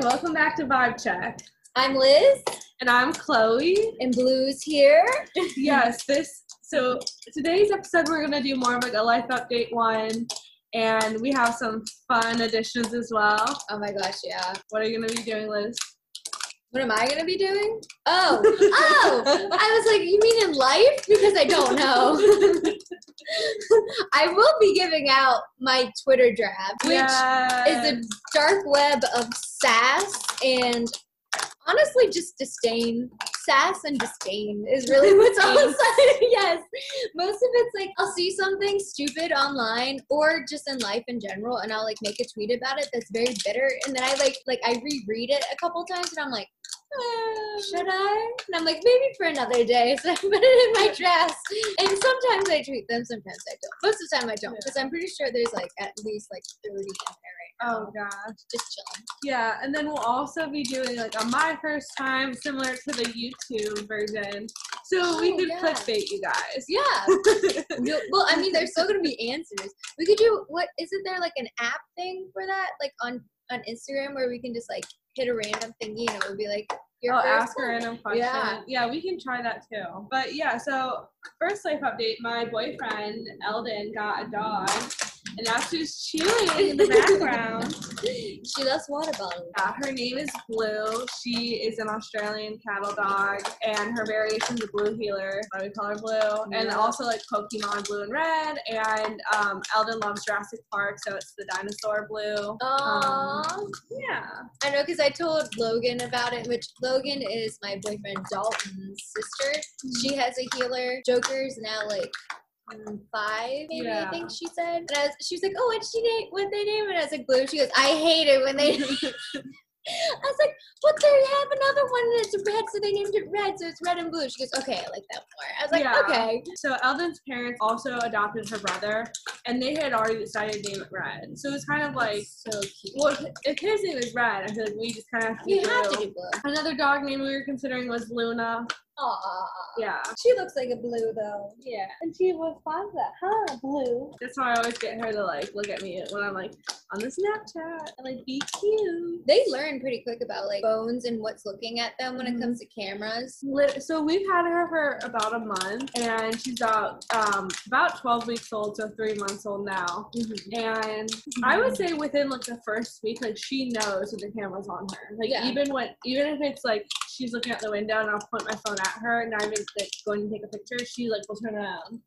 welcome back to Vibe Check. I'm Liz, And I'm Chloe. and Blue's here. yes, this so today's episode we're gonna do more of like a life update one. And we have some fun additions as well. Oh my gosh, yeah. What are you gonna be doing, Liz? What am I gonna be doing? Oh, oh! I was like, you mean in life? Because I don't know. I will be giving out my Twitter draft, which yes. is a dark web of sass and honestly just disdain. Sass and disdain is really what's on the side. yes. Most of it's like I'll see something stupid online or just in life in general and I'll like make a tweet about it that's very bitter and then I like like I reread it a couple times and I'm like, uh, should I? And I'm like, maybe for another day. So I put it in my dress. And sometimes I tweet them, sometimes I don't. Most of the time I don't, because I'm pretty sure there's like at least like 30 in there right now. Oh gosh. Just chilling. Yeah, and then we'll also be doing like on my first time, similar to the YouTube version. So we Oh, could yeah. clickbait you guys. Yeah. No, well, I mean, there's still gonna be answers. We could do what? Isn't there like an app thing for that, like on on Instagram, where we can just like hit a random thingy and it would be like your I'll ask a random question. Yeah. Yeah. we can try that too. But yeah, so first life update, my boyfriend Eldon got a dog and now she's chewing in the background. She loves water bottles. Yeah, her name is Blue. She is an Australian cattle dog, and her variation is a Blue Heeler. Why we call her Blue. And also like Pokemon Blue and Red. And um, Eldon loves Jurassic Park, so it's the dinosaur Blue. Aww. Um, yeah. I know because I told Logan about it, which Logan is my boyfriend Dalton's sister. She has a heeler. Joker's now like five, maybe Yeah. I think she said. And I was, she was like, "Oh, what she name? What they name it?" I was like, "Blue." She goes, "I hate it when they." I was like, "But they have another one that's red, so they named it red, so it's red and blue." She goes, "Okay, I like that more." I was like, Yeah. "Okay." So Eldon's parents also adopted her brother, and they had already decided to name it Red. So it was kind of like, so cute. well, if his name is Red, I feel like we just kind of have to. you do have to do blue. Another dog name we were considering was Luna. Aww. Yeah. She looks like a blue though. Yeah. And she was fun that, huh? Blue. That's why I always get her to like look at me when I'm like on the Snapchat and like be cute. They learn pretty quick about like phones and what's looking at them when Mhm. it comes to cameras. So we've had her for about a month, and she's about um about 12 weeks old, so three months old now. And I would say within like the first week, like she knows that the camera's on her. Like Yeah. even when even if it's like she's looking out the window and I'll point my phone at her and I'm like going to take a picture, she like will turn around.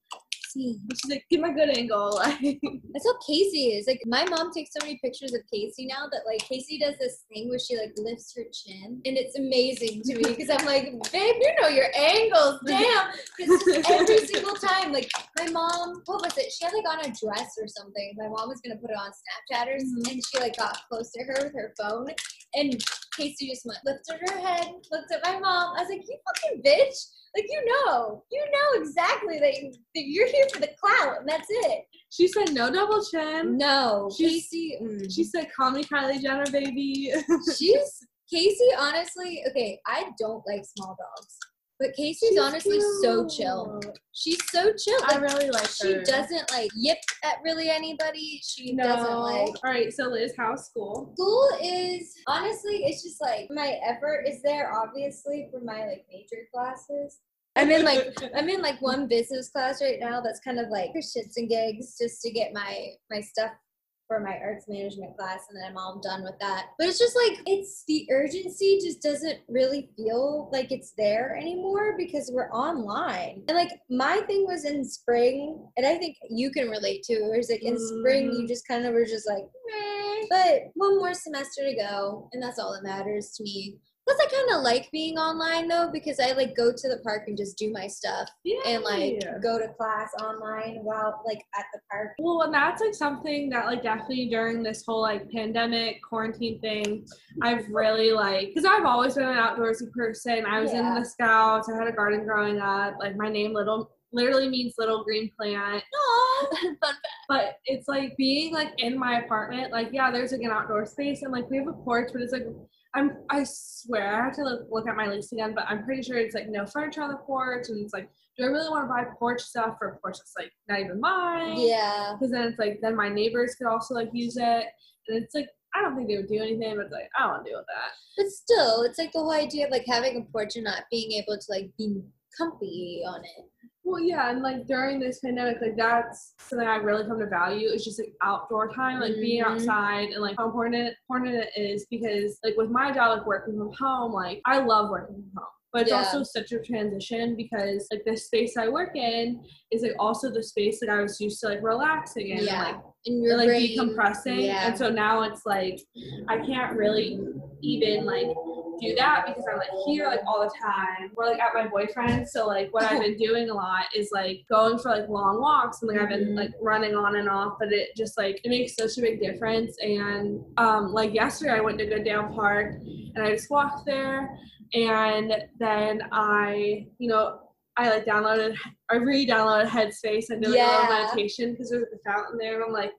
See, she's like, get my good angle. That's how Casey is. Like my mom takes so many pictures of Casey now that like Casey does this thing where she like lifts her chin, and it's amazing to me because I'm like, babe, you know your angles, damn. Because every single time, like my mom, what was it? She had like on a dress or something. My mom was gonna put it on Snapchat or Mhm. and she like got close to her with her phone, and Casey just went lifted her head, looked at my mom. I was like, you fucking bitch. Like you know, you know exactly that, you, that you're here for the clout, and that's it. she said no double chin. No, Casey. mm. She said call me Kylie Jenner, baby. she's Casey. Honestly, okay, I don't like small dogs, but Casey's She's honestly so chill. She's so chill. I really like she her. doesn't like yip at really anybody. She No. doesn't like. All right, so Liz, how's school? School is honestly, it's just like my effort is there obviously for my like major classes. I'm in like I'm in like one business class right now that's kind of like for shits and gigs just to get my my stuff for my arts management class and then I'm all done with that. But it's just like it's the urgency just doesn't really feel like it's there anymore because we're online. And like my thing was in spring and I think you can relate to it. It's like in spring you Mhm. just kind of were just like Meh. but one more semester to go and that's all that matters to me. Plus I kind of like being online though because I like go to the park and just do my stuff Yeah. and like go to class online while like at the park. Well, and that's like something that like definitely during this whole like pandemic quarantine thing, I've really like because I've always been an outdoorsy person. I was in the scouts. I had a garden growing up. Like my name little literally means little green plant. But it's like being like in my apartment. Like yeah, there's like an outdoor space and like we have a porch, but it's like I'm I swear I have to look, look at my lease again, but I'm pretty sure it's like no furniture on the porch, and it's like do I really want to buy porch stuff for a porch that's like not even mine? Yeah. because then it's like then my neighbors could also like use it and it's like I don't think they would do anything, but it's like I don't want to deal with that. But still, it's like the whole idea of like having a porch and not being able to like be comfy on it. Well, yeah, and like during this pandemic, like that's something I really come to value is just like outdoor time, like being Mhm. outside and like how important it, important it is because like with my job, like working from home, like I love working from home. But it's Yeah. also such a transition because like the space I work in is like also the space that I was used to like relaxing in Yeah. and like And your like brain, decompressing. Yeah. And so now it's like I can't really even like do that because I'm like here like all the time. We're like at my boyfriend's. So like what I've been doing a lot is like going for like long walks and like I've been like running on and off, but it just like it makes such a big difference. And um like yesterday I went to Goodale Park and I just walked there and then I, you know, I like downloaded I re-downloaded Headspace and did like a little meditation because there's a fountain there and I'm like,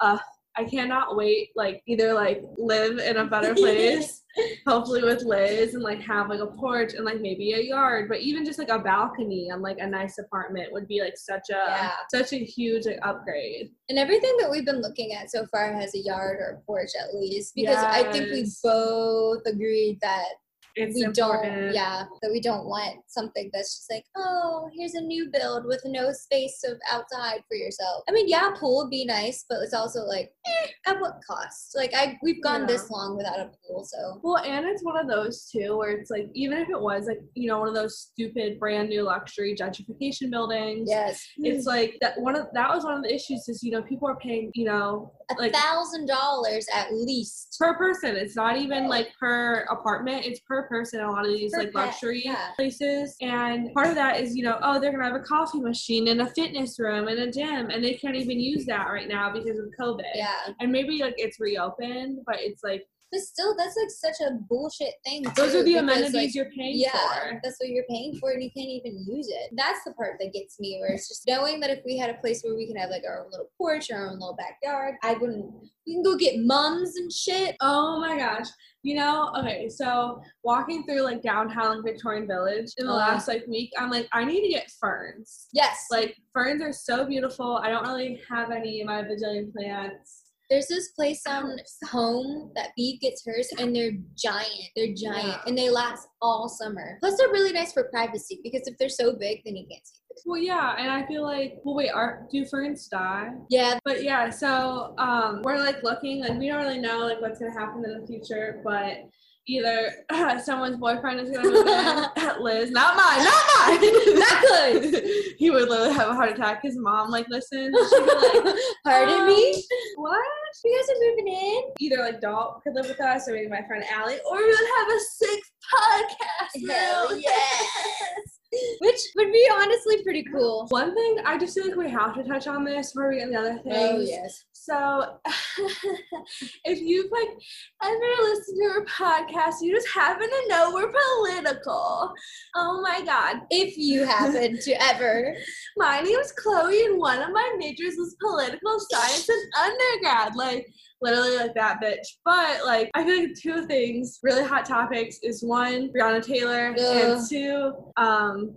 uh I cannot wait like either like live in a better place, hopefully with Liz and like have like a porch and like maybe a yard, but even just like a balcony on like a nice apartment would be like such a Yeah. such a huge like upgrade. And everything that we've been looking at so far has a yard or a porch at least. Because I think we both agreed that It's we important. don't yeah, that we don't want something that's just like, oh, here's a new build with no space of outside for yourself. I mean, yeah, pool would be nice, but it's also like, eh, at what cost? Like I we've gone Yeah. this long without a pool, so Well, and it's one of those too where it's like even if it was like you know one of those stupid brand new luxury gentrification buildings, yes. it's like that one of that was one of the issues is you know people are paying you know a thousand dollars at least. per person. It's not even like per apartment. It's per person. in A lot of these Per like luxury yeah. places, and part of that is you know oh they're gonna have a coffee machine and a fitness room and a gym, and they can't even use that right now because of COVID. Yeah. And maybe like it's reopened, but it's like But still that's like such a bullshit thing. those are the because, amenities like, you're paying yeah, for. that's what you're paying for, and you can't even use it. That's the part that gets me, where it's just knowing that if we had a place where we can have like our own little porch, our own little backyard, I wouldn't. We can go get mums and shit. Oh my gosh. You know, okay, so walking through like downtown Victorian Village in the Uh. last like week, I'm like, I need to get ferns. Yes, Like ferns are so beautiful. I don't really have any in my bajillion plants. There's this place on home that Bee gets hers, and they're giant. They're giant, Yeah. and they last all summer. Plus, they're really nice for privacy because if they're so big, then you can't see. them. Well, yeah, and I feel like, well, wait, are do ferns die? Yeah, But yeah, so um, we're like looking, like we don't really know like what's gonna happen in the future, but either someone's boyfriend is gonna move in, Liz, not mine, not mine, Not good. he would literally have a heart attack. His mom like listens, she'd be like, pardon um, me. what? You guys are moving in. Either like Dalt could live with us, or maybe my friend Allie, or we would have a sixth podcast. Hell yes. Which would be honestly pretty cool. One thing I just feel like we have to touch on this before we get the other oh, things. Oh yes. So, if you've like ever listened to our podcast, you just happen to know we're political. Oh my God! If you happen to ever. My name is Chloe, and one of my majors was political science in undergrad. Like literally like that bitch. But like I feel like two things, really hot topics, is one Breonna Taylor, Ugh. and two, um,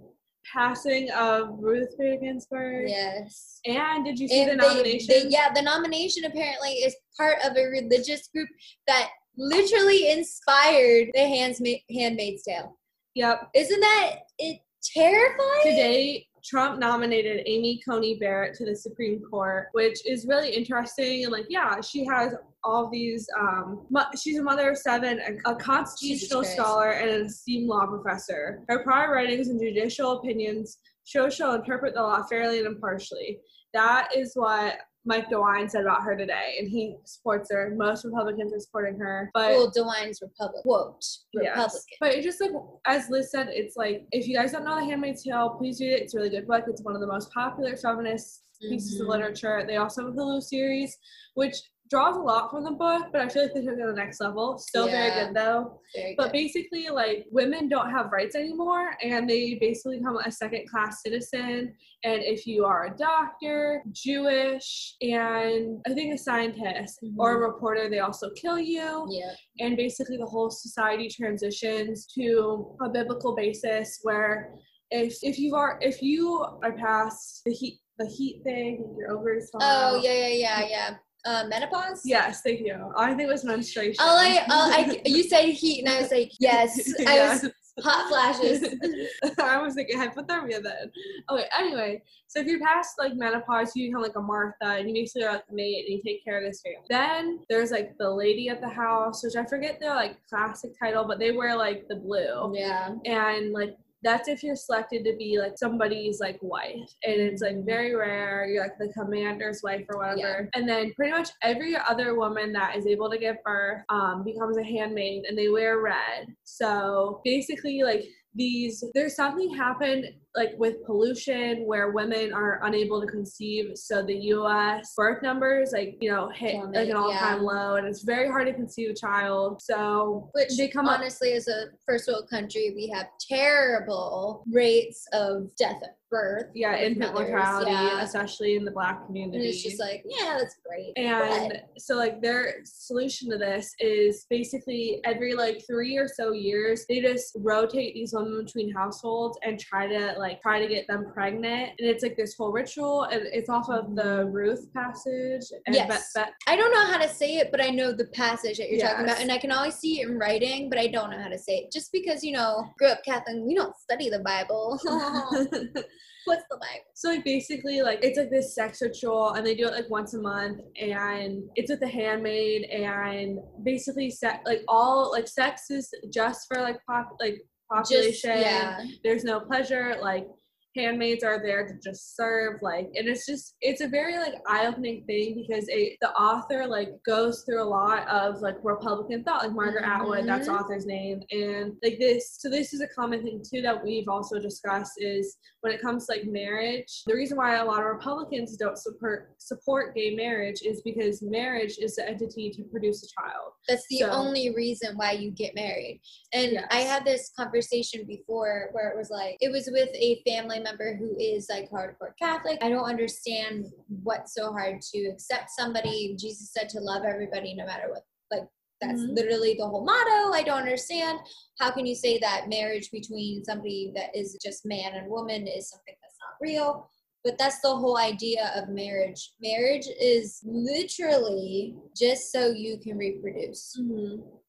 passing of Ruth Bader Ginsburg. Yes. And did you see the And they- nomination? they- yeah, the nomination apparently is part of a religious group that literally inspired the Handsma- Handmaid's Tale. Yep. Isn't that it terrifying? Today, Trump nominated Amy Coney Barrett to the Supreme Court, which is really interesting. And like, yeah, she has all these. Um, mo- she's a mother of seven, a, a constitutional scholar, and an esteemed law professor. Her prior writings and judicial opinions show she'll interpret the law fairly and impartially. That is what Mike DeWine said about her today, and he supports her. Most Republicans are supporting her, but well, DeWine's Republican. Quote, Yes. Republican. But it just like as Liz said, it's like if you guys don't know The Handmaid's Tale, please read it. It's a really good book. It's one of the most popular feminist pieces of Mhm. literature. They also have a Hulu series, which draws a lot from the book, but I feel like they took it to the next level. Still Yeah. very good though. Very But good. basically, like women don't have rights anymore, and they basically become a second class citizen. And if you are a doctor, Jewish, and I think a scientist mm-hmm. or a reporter, they also kill you yeah. and basically the whole society transitions to a biblical basis where if if you are if you are past the heat the heat thing your ovaries fall Oh out, yeah, yeah, yeah, yeah. Uh, menopause. Yes, thank you. I think it was menstruation. All I, all I, you said heat, and I was like, yes. I was hot flashes. I was thinking hypothermia then. Okay, anyway, so if you're past like menopause, you become like a Martha and you basically are like the maid and you take care of this family. Then there's like the lady at the house, which I forget their like classic title, but they wear like the blue. Yeah. And like that's if you're selected to be like somebody's like wife and it's like very rare you're like the commander's wife or whatever Yeah. and then pretty much every other woman that is able to give birth um, becomes a handmaid and they wear red so basically like these there's something happened like with pollution where women are unable to conceive so the us birth numbers like you know hit like an all-time yeah. low and it's very hard to conceive a child so Which, they come honestly, as a first world country, we have terrible rates of death at birth. yeah, infant mothers, mortality, Yeah. especially in the black community. And it's just like, yeah, that's great. and but- so like their solution to this is basically every like three or so years they just rotate these women between households and try to like try to get them pregnant and it's like this whole ritual and it's off of the Ruth passage and Yes. Be- Be- I don't know how to say it, but I know the passage that you're talking about, and I can always see it in writing, but I don't know how to say it. Just because you know, grew up Catholic, we don't study the Bible. What's the Bible? So like basically like it's like this sex ritual and they do it like once a month and it's with the handmaid and basically sex like all like sex is just for like pop like population. Just, yeah. There's no pleasure like handmaids are there to just serve like and it's just it's a very like eye-opening thing because it, the author like goes through a lot of like republican thought like margaret mm-hmm. atwood that's the author's name and like this so this is a common thing too that we've also discussed is when it comes to like marriage the reason why a lot of republicans don't support support gay marriage is because marriage is the entity to produce a child. That's the So- only reason why you get married. And I had this conversation before where it was like, it was with a family member who is like hardcore Catholic. I don't understand what's so hard to accept somebody. Jesus said to love everybody no matter what. Like, that's Mhm. literally the whole motto. I don't understand. How can you say that marriage between somebody that is just man and woman is something that's not real? But that's the whole idea of marriage. Marriage is literally just so you can reproduce,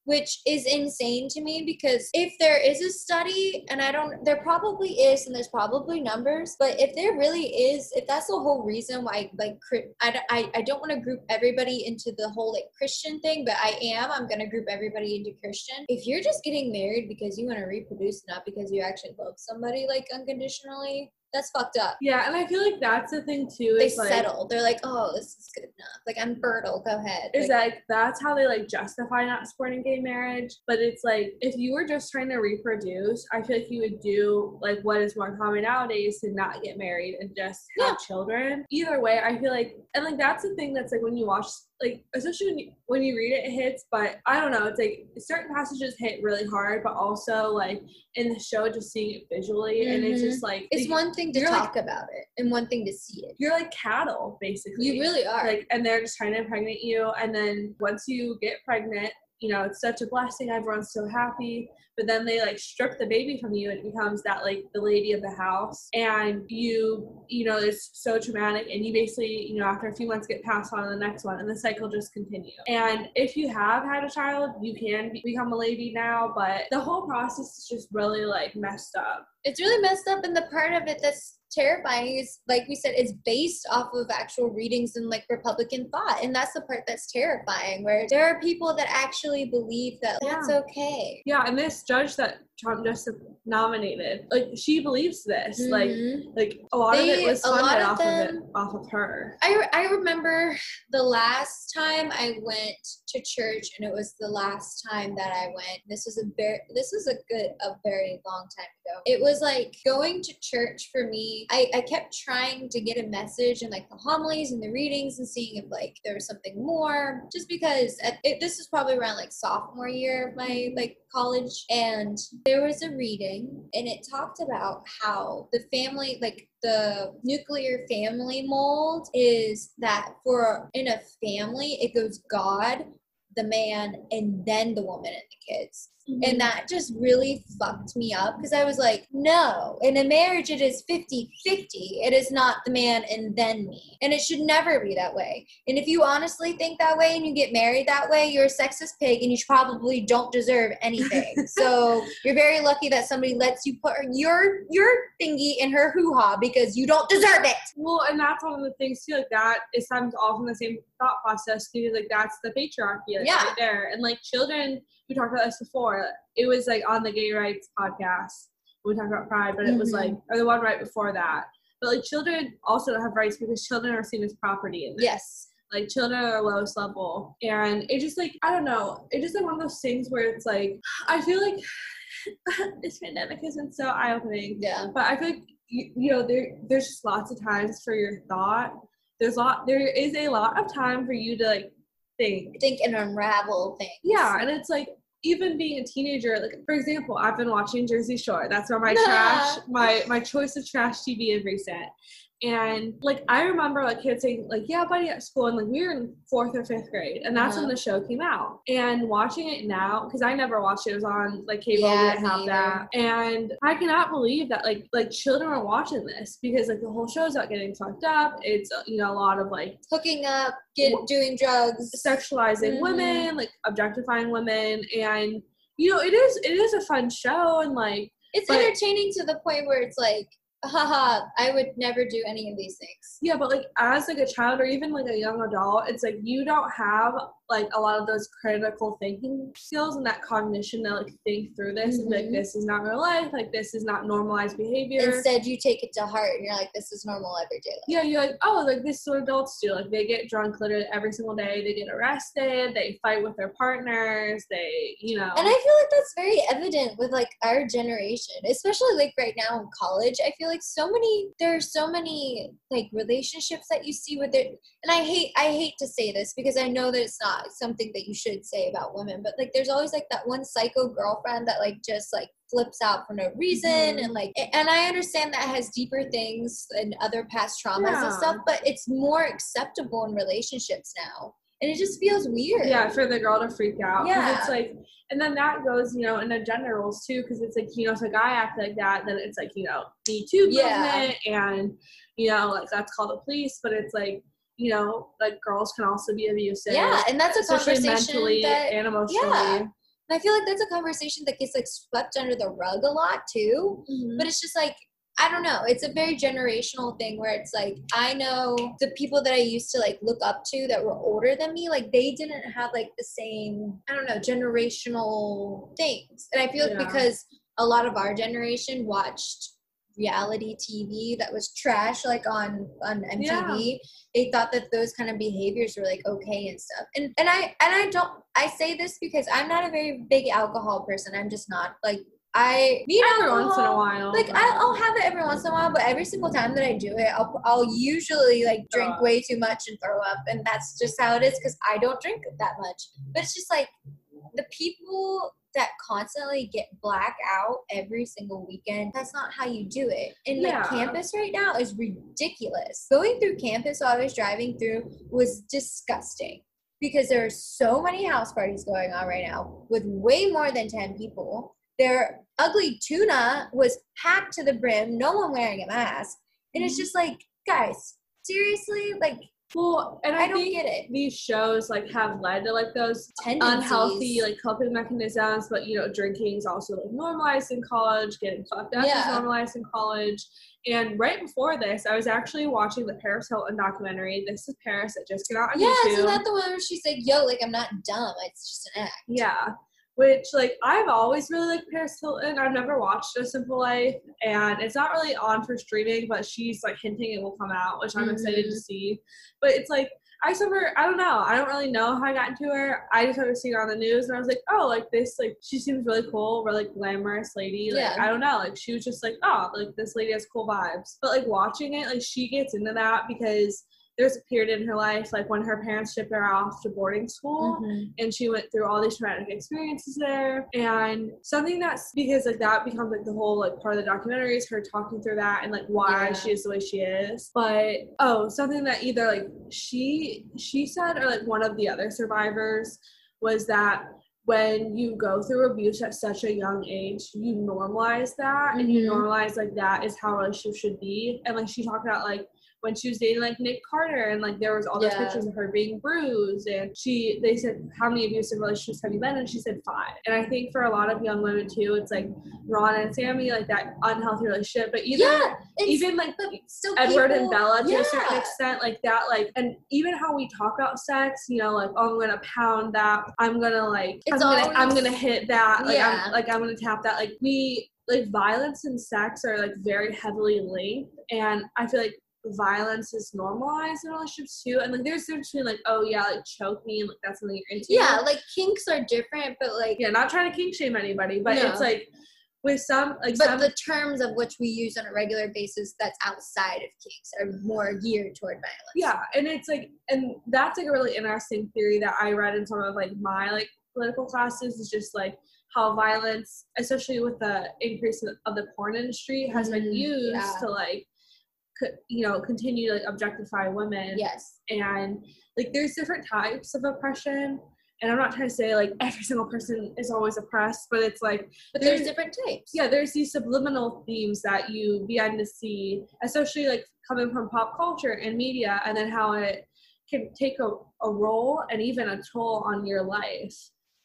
which is insane to me because if there is a study, and I don't, there probably is, and there's probably numbers, but if there really is, if that's the whole reason why, like, I, I, I don't want to group everybody into the whole like Christian thing, but I am, I'm to group everybody into Christian. If you're just getting married because you want to reproduce, not because you actually love somebody like unconditionally, that's fucked up yeah and i feel like that's the thing too they like settle. They're like, oh, this is good enough. Like I'm fertile. Go ahead. is Like, like that's how they like justify not supporting gay marriage but it's like if you were just trying to reproduce i feel like you would do like what is more common nowadays to not get married and just have children either way i feel like and like that's the thing that's like when you watch like especially when you when you read it it hits but i don't know it's like certain passages hit really hard but also like in the show just seeing it visually and it's Mhm. just like it's like, one thing to you're, like- talk about it and one thing to see it. you're like cattle basically You really are. like and they're just trying to impregnate you and then once you get pregnant you know it's such a blessing everyone's so happy. But then they like strip the baby from you and it becomes that like the lady of the house. And you you know it's so traumatic and you basically you know after a few months get passed on to the next one and the cycle just continues. And if you have had a child you can be- become a lady now but the whole process is just really like messed up. It's really messed up and the part of it that's terrifying is like we said it's based off of actual readings and like republican thought and that's the part that's terrifying where there are people that actually believe that that's okay yeah and this judge that trump just nominated like she believes this like Mhm. like a lot of it was funded of off of it off of her I, I remember the last time I went to church, and it was the last time that I went. This was a very this was a good a very long time ago. It was like going to church for me. I, I kept trying to get a message in like the homilies and the readings and seeing if like there was something more. Just because at, it, this is probably around like sophomore year of my mm-hmm. like college, and there was a reading, and it talked about how the family like the nuclear family mold is that for in a family it goes God, the man, and then the woman and the kids. And mm-hmm. that just really fucked me up because I was like, no, in a marriage, it is 50 50. It is not the man and then me. And it should never be that way. And if you honestly think that way and you get married that way, you're a sexist pig and you probably don't deserve anything. so you're very lucky that somebody lets you put your your thingy in her hoo ha because you don't deserve it. Well, and that's one of the things too. Like that is sometimes all from the same thought process too. Like that's the patriarchy like, Yeah. right there. And like children, we talked about this before. It was like on the gay rights podcast. when We talked about pride, but it was Mhm. like or the one right before that. But like children also don't have rights because children are seen as property in this. Yes. Like children are lowest level. And it just like I don't know. It just like one of those things where it's like I feel like this pandemic has been so eye opening Yeah. but I feel like you, you know there there's just lots of times for your thought. There's a lot there is a lot of time for you to like think. Think and unravel things. Yeah, and it's like even being a teenager, like for example, I've been watching Jersey Shore. That's where my trash my my choice of trash TV is recent. And like I remember like kids saying like yeah buddy at school and like we were in fourth or fifth grade and that's when Uh-huh. the show came out and watching it now because I never watched it it was on like cable Yeah, we didn't have that and I cannot believe that like like children are watching this because like the whole show's about getting fucked up it's uh, you know a lot of like Hooking up, get doing drugs. sexualizing Mhm. women like objectifying women and you know it is it is a fun show and like It's But- entertaining to the point where it's like, haha, I would never do any of these things. Yeah, but like as like a child or even like a young adult, it's like you don't have like a lot of those critical thinking skills and that cognition to like think through this and like mm-hmm. this is not real life, like this is not normalized behavior. Instead, you take it to heart and you're like, this is normal everyday life. yeah, you're like, oh, like this is what adults do. Like they get drunk literally every single day. They get arrested. They fight with their partners. They, you know. And I feel like that's very evident with like our generation, especially like right now in college. I feel like so many there are so many like relationships that you see with it. And I hate I hate to say this because I know that it's not something that you should say about women, but like there's always like that one psycho girlfriend that like just like flips out for no reason Mhm. and like and I understand that has deeper things and other past traumas and stuff, but it's more acceptable in relationships now. And it just feels weird. yeah, for the girl to freak out. Yeah. It's like, and then that goes, you know, into gender roles too, because it's like, you know, if a guy acts like that, then it's like, you know, Me Too Yeah. and you know, like that's called the police. But it's like, you know, like girls can also be abusive. Yeah, and that's a conversation mentally that and emotionally. yeah. And I feel like that's a conversation that gets like swept under the rug a lot too. Mhm. But it's just like I don't know. It's a very generational thing where it's like I know the people that I used to like look up to that were older than me, like they didn't have like the same I don't know generational things. And I feel like because a lot of our generation watched reality TV that was trash like on on MTV they thought that those kind of behaviors were like okay and stuff. And and I and I don't I say this because I'm not a very big alcohol person. I'm just not. Like I need Every alcohol once in a while. like I'll have it every once in a while, but every single time that I do it, I'll I'll usually like drink way too much and throw up, and that's just how it is because I don't drink that much. But it's just like the people that constantly get black out every single weekend. That's not how you do it. And Yeah. like campus right now is ridiculous. Going through campus while I was driving through was disgusting because there are so many house parties going on right now with way more than 10 people. Their ugly tuna was packed to the brim, no one wearing a mask. And it's mm-hmm. just like, guys, seriously? Like, well, and I, I don't think get it. these shows like have led to like those Tendencies. unhealthy like coping mechanisms but you know drinking is also like normalized in college getting fucked up is normalized in college and right before this i was actually watching the paris hilton documentary this is paris that just came out on Yeah, youtube isn't that the one where she's like, yo, like, I'm not dumb. It's just an act. yeah which like i've always really liked paris hilton i've never watched a simple life and it's not really on for streaming but she's like hinting it will come out which i'm excited to Mhm. see but it's like I just remember, I don't know, I don't really know how I got into her. I just started seeing her on the news and I was like, oh, like this, like she seems really cool, really glamorous lady. Like, Yeah. I don't know, like she was just like, oh, like this lady has cool vibes. But like watching it, like she gets into that because there's a period in her life, like when her parents shipped her off to boarding school Mhm. and she went through all these traumatic experiences there and something that's because like that becomes like the whole like part of the documentary is her talking through that and like why Yeah. she is the way she is but oh something that either like she she said or like one of the other survivors was that when you go through abuse at such a young age, you normalize that and you Mhm. normalize like that is how a relationship should be. And like she talked about like when she was dating like Nick Carter and like there was all those Yeah. pictures of her being bruised and she they said how many abusive relationships have you been and she said five. And I think for a lot of young women too it's like Ron and Sammi like that unhealthy relationship but either yeah, even like Edward people, and Bella to a certain extent, like that, like, and even how we talk about sex, you know, like, oh, I'm gonna pound that, I'm gonna like, I'm It's gonna, I'm gonna hit that, like, Yeah. I'm, like, I'm gonna tap that, like, we, like, violence and sex are like very heavily linked, and I feel like violence is normalized in relationships too, and like, there's difference between like, oh yeah, like, choke me, and like, that's something you're into, Yeah, like kinks are different, but like yeah, not trying to kink shame anybody, but No. it's like with some, like, but some, the terms of which we use on a regular basis that's outside of kinks are more geared toward violence. Yeah, and it's like, and that's like a really interesting theory that I read in some of like my like political classes is just like how violence, especially with the increase of the porn industry, has been Mhm, used yeah. to like, you know, continue to like objectify women. Yes. And like, there's different types of oppression. And I'm not trying to say like every single person is always oppressed, but it's like But there's There's- different types. yeah, there's these subliminal themes that you begin to see, especially like coming from pop culture and media, and then how it can take a, a role and even a toll on your life.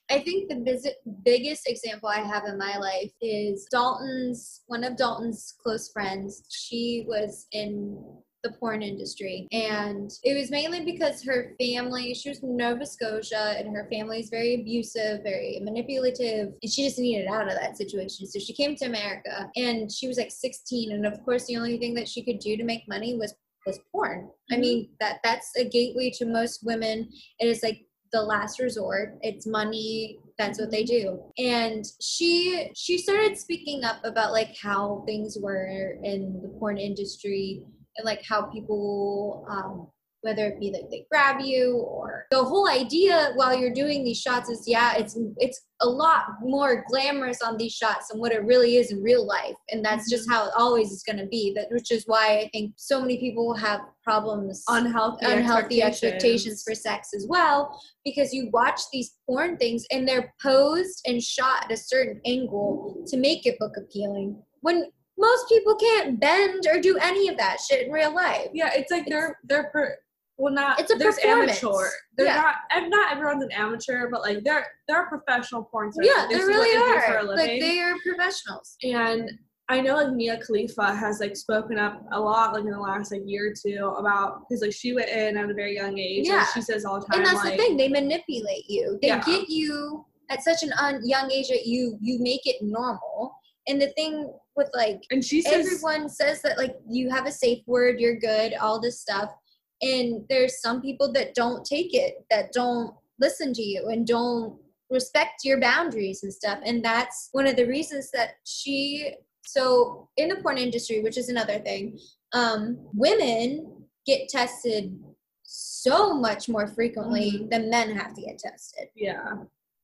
I think the visit, biggest example I have in my life is Dalton's, one of Dalton's close friends. She was in the porn industry and it was mainly because her family she was from nova scotia and her family is very abusive very manipulative and she just needed out of that situation so she came to america and she was like 16 and of course the only thing that she could do to make money was was porn i Mhm. mean that that's a gateway to most women it is like the last resort. It's money. That's what they do. And she she started speaking up about like how things were in the porn industry and like how people um whether it be like they grab you or the whole idea while you're doing these shots is yeah it's it's a lot more glamorous on these shots than what it really is in real life. And that's just mm-hmm. how it always is going to be that which is why i think so many people have problems Unhealthy, unhealthy expectations. for sex as well because you watch these porn things and they're posed and shot at a certain angle to make it look appealing when most people can't bend or do any of that shit in real life. Yeah, it's like they're they're per, well not It's a there's amateur. They're Yeah. not and not everyone's an amateur, but like they're they're professional porn stars. yeah they really are like they are professionals and I know like Mia Khalifa has like spoken up a lot like in the last like year or two about because like she went in at a very young age. Yeah. and she says all the time and that's like the thing they manipulate you they Yeah. get you at such an un- young age that you you make it normal and the thing with like and she says everyone says that like you have a safe word you're good all this stuff and there's some people that don't take it that don't listen to you and don't respect your boundaries and stuff and that's one of the reasons that she so in the porn industry which is another thing um women get tested so much more frequently than men have to get tested yeah.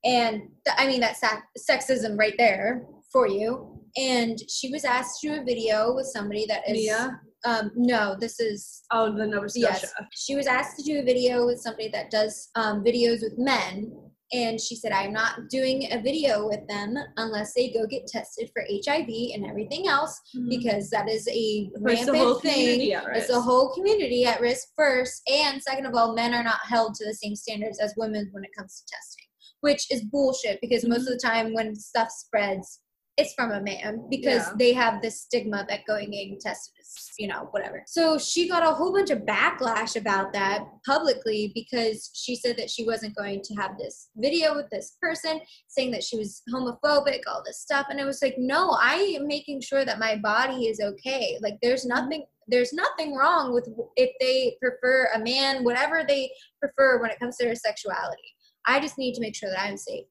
and th- I mean that's sexism right there for you. And she was asked to do a video with somebody that is Mia. Um no, this is Oh, the Nova Scotia. yes. She was asked to do a video with somebody that does um, videos with men. And she said, I'm not doing a video with them unless they go get tested for HIV and everything else because that is a rampant thing. It's the risk. whole community at risk first. And second of all, men are not held to the same standards as women when it comes to testing, which is bullshit because most of the time when stuff spreads, it's from a man because Yeah. they have this stigma that going getting tested is, you know, whatever. So she got a whole bunch of backlash about that publicly because she said that she wasn't going to have this video with this person saying that she was homophobic, all this stuff. And it was like, no, I am making sure that my body is okay. Like there's mm-hmm. nothing there's nothing wrong with if they prefer a man, whatever they prefer when it comes to their sexuality. I just need to make sure that I'm safe.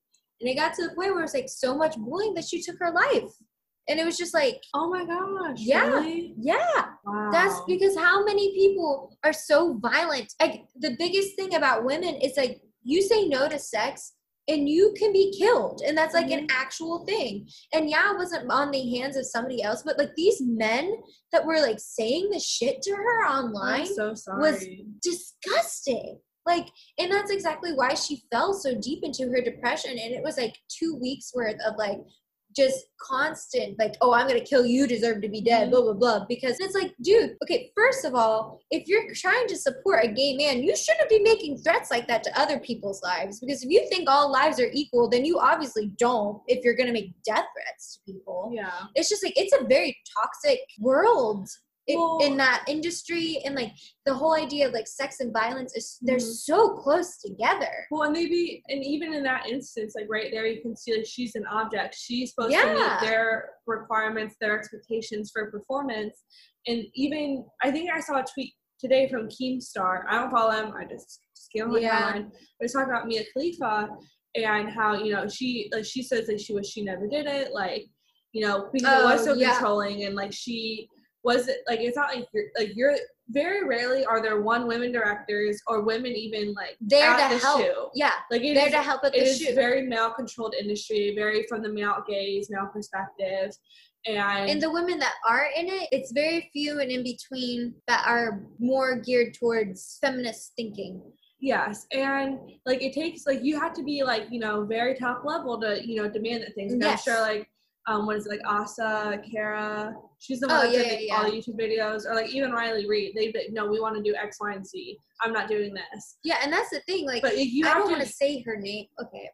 And it got to the point where it was like so much bullying that she took her life. And it was just like, Oh my gosh. Yeah. Really? yeah, Wow. that's because how many people are so violent? Like the biggest thing about women is like you say no to sex and you can be killed. And that's like an mm-hmm. actual thing. And yeah, it wasn't on the hands of somebody else, but like these men that were like saying the shit to her online so sorry. disgusting. Like, and that's exactly why she fell so deep into her depression. And it was like two weeks worth of like just constant, like, oh, I'm gonna kill you, deserve to be dead, mm-hmm. blah, blah, blah. Because it's like, dude, okay, first of all, if you're trying to support a gay man, you shouldn't be making threats like that to other people's lives. Because if you think all lives are equal, then you obviously don't if you're gonna make death threats to people. Yeah. It's just like, it's a very toxic world in, Well- in that industry and like the whole idea of like sex and violence is they're Mhm. so close together Well, and maybe, and even in that instance, like right there, you can see like she's an object. She's supposed to Yeah. meet their requirements, their expectations for performance. And even, I think I saw a tweet today from Keemstar. I don't follow him. I just scale my Yeah. timeline. But it's talking about Mia Khalifa and how you know she like she says that she wish she never did it. Like you know because it was Oh, so yeah. controlling and like she was it like it's not like you're like you're very rarely are there one women directors or women even like there to the help shoot. yeah Like it there is- to help at it the is shoot very male controlled industry, very from the male gaze, male perspective. And, and the women that are in it it's very few and in between that are more geared towards feminist thinking yes, and like it takes like you have to be like, you know, very top level to, you know, demand that things. Yes. I'm sure like um what is it like Asa Akira, she's the one Oh, that yeah, did yeah, all the YouTube videos, or like even Riley Reid, they be no, we want to do X, Y, and Z. I'm not doing this. yeah and that's the thing like But you i don't to want to say her name okay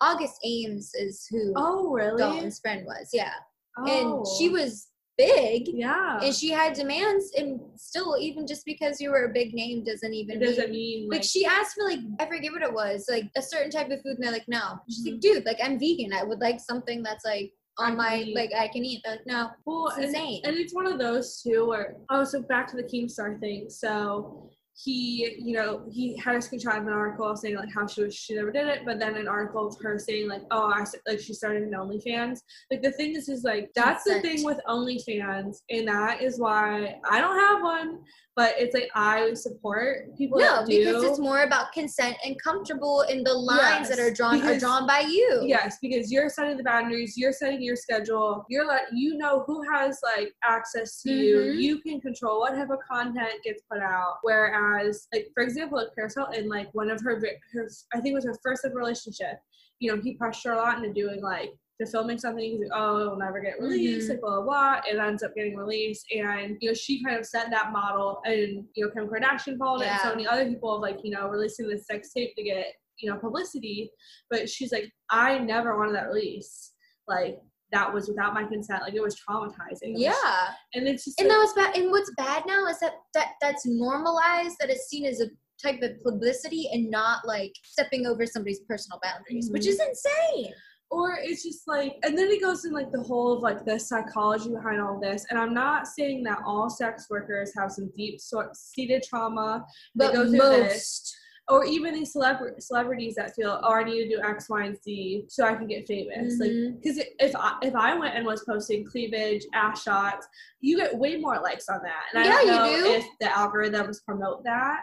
august ames is who Oh really? dalton's friend was yeah oh. and she was big Yeah. and she had demands and still even just because you were a big name doesn't even it doesn't mean mean like like, she asked for like I forget what it was like a certain type of food and they're like no she's Mhm. like dude like I'm vegan I would like something that's like on my like I can eat like no well, it's and- insane And it's one of those too where oh so back to the Keemstar thing. So he, you know, he had a screenshot of an article saying like how she was she never did it, but then an article of her saying like, oh, I like she started an OnlyFans. Like the thing is, is like that's the thing with OnlyFans, and that is why I don't have one. But it's like I support people no because it's more about consent and comfortable in the lines that are drawn are drawn by you Yes, because you're setting the boundaries, you're setting your schedule, you're like you know who has like access to you. Mhm. You can control what type of content gets put out. Whereas, like for example, like Paris Hilton, like one of her, her I think it was her first relationship. You know, he pressed her a lot into doing like to filming something. He's like, oh, it'll never get released. Mhm. Like blah blah blah. It ends up getting released, and you know she kind of set that model, and you know Kim Kardashian followed it, and so many other people of like you know releasing this sex tape to get you know publicity but she's like i never wanted that release like that was without my consent like it was traumatizing It was- yeah and it's just and like, now it's bad and what's bad now is that that that's normalized that it's seen as a type of publicity and not like stepping over somebody's personal boundaries which Mhm. is insane or it's just like and then it goes in like the whole of like the psychology behind all this and i'm not saying that all sex workers have some deep sort seated trauma but most this. Or even these celebra- celebrities that feel oh i need to do x y and z so i can get famous like Mhm. because if I, if I went and was posting cleavage, ass shots, you get way more likes on that. And I Yeah, don't you know do. if the algorithms promote that.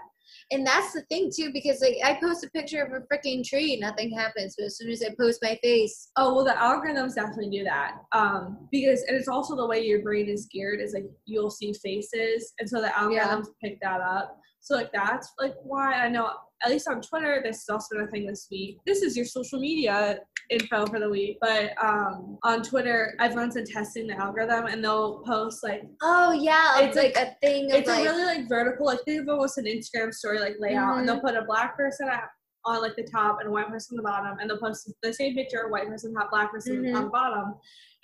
And that's the thing too, because like I post a picture of a freaking tree, nothing happens. But as soon as I post my face, Oh well, the algorithms definitely do that. Um, because and it's also the way your brain is geared is like you'll see faces, and so the algorithms pick that up. So like that's like why I know at least on Twitter, this has also been a thing this week. This is your social media info for the week, but um, on Twitter, everyone's been testing the algorithm, and they'll post like oh yeah, It's it's like, a thing of it's like a really like vertical, like think of almost an Instagram story like layout, and Mm-hmm. they'll put a black person at, on like the top and a white person on the bottom, and they'll post the same picture, white person top, black person Mhm. on the bottom,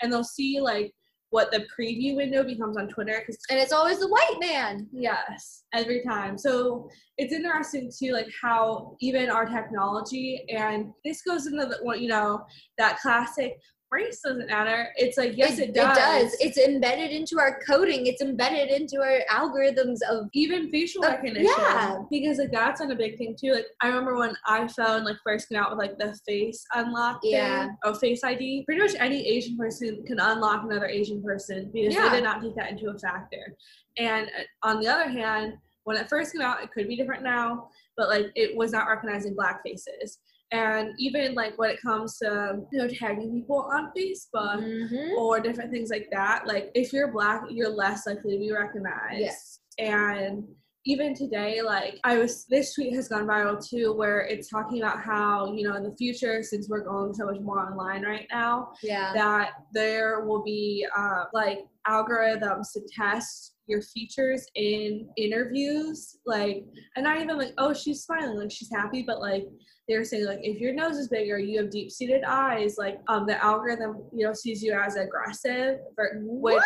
and they'll see like what the preview window becomes on Twitter and it's always the white man. yes, every time. So it's interesting too, like how even our technology and this goes into the you know that classic race doesn't matter. It's like yes, it, does. It does. It's embedded into our coding. It's embedded into our algorithms of even facial Uh, recognition. yeah. Because like that's on a big thing too. Like I remember when iPhone like first came out with like the face unlock Yeah. thing. Oh, face ID. Pretty much any Asian person can unlock another Asian person because Yeah. they did not take that into a factor. And uh, on the other hand, when it first came out, it could be different now, but like it was not recognizing black faces. And even like when it comes to you know tagging people on Facebook Mhm. or different things like that, like if you're black, you're less likely to be recognized Yes. and even today, like I was, this tweet has gone viral too, where it's talking about how, you know, in the future, since we're going so much more online right now, Yeah. that there will be uh, like algorithms to test your features in interviews like and not even like oh she's smiling like she's happy but like they were saying like if your nose is bigger you have deep seated eyes like um the algorithm you know sees you as aggressive or, which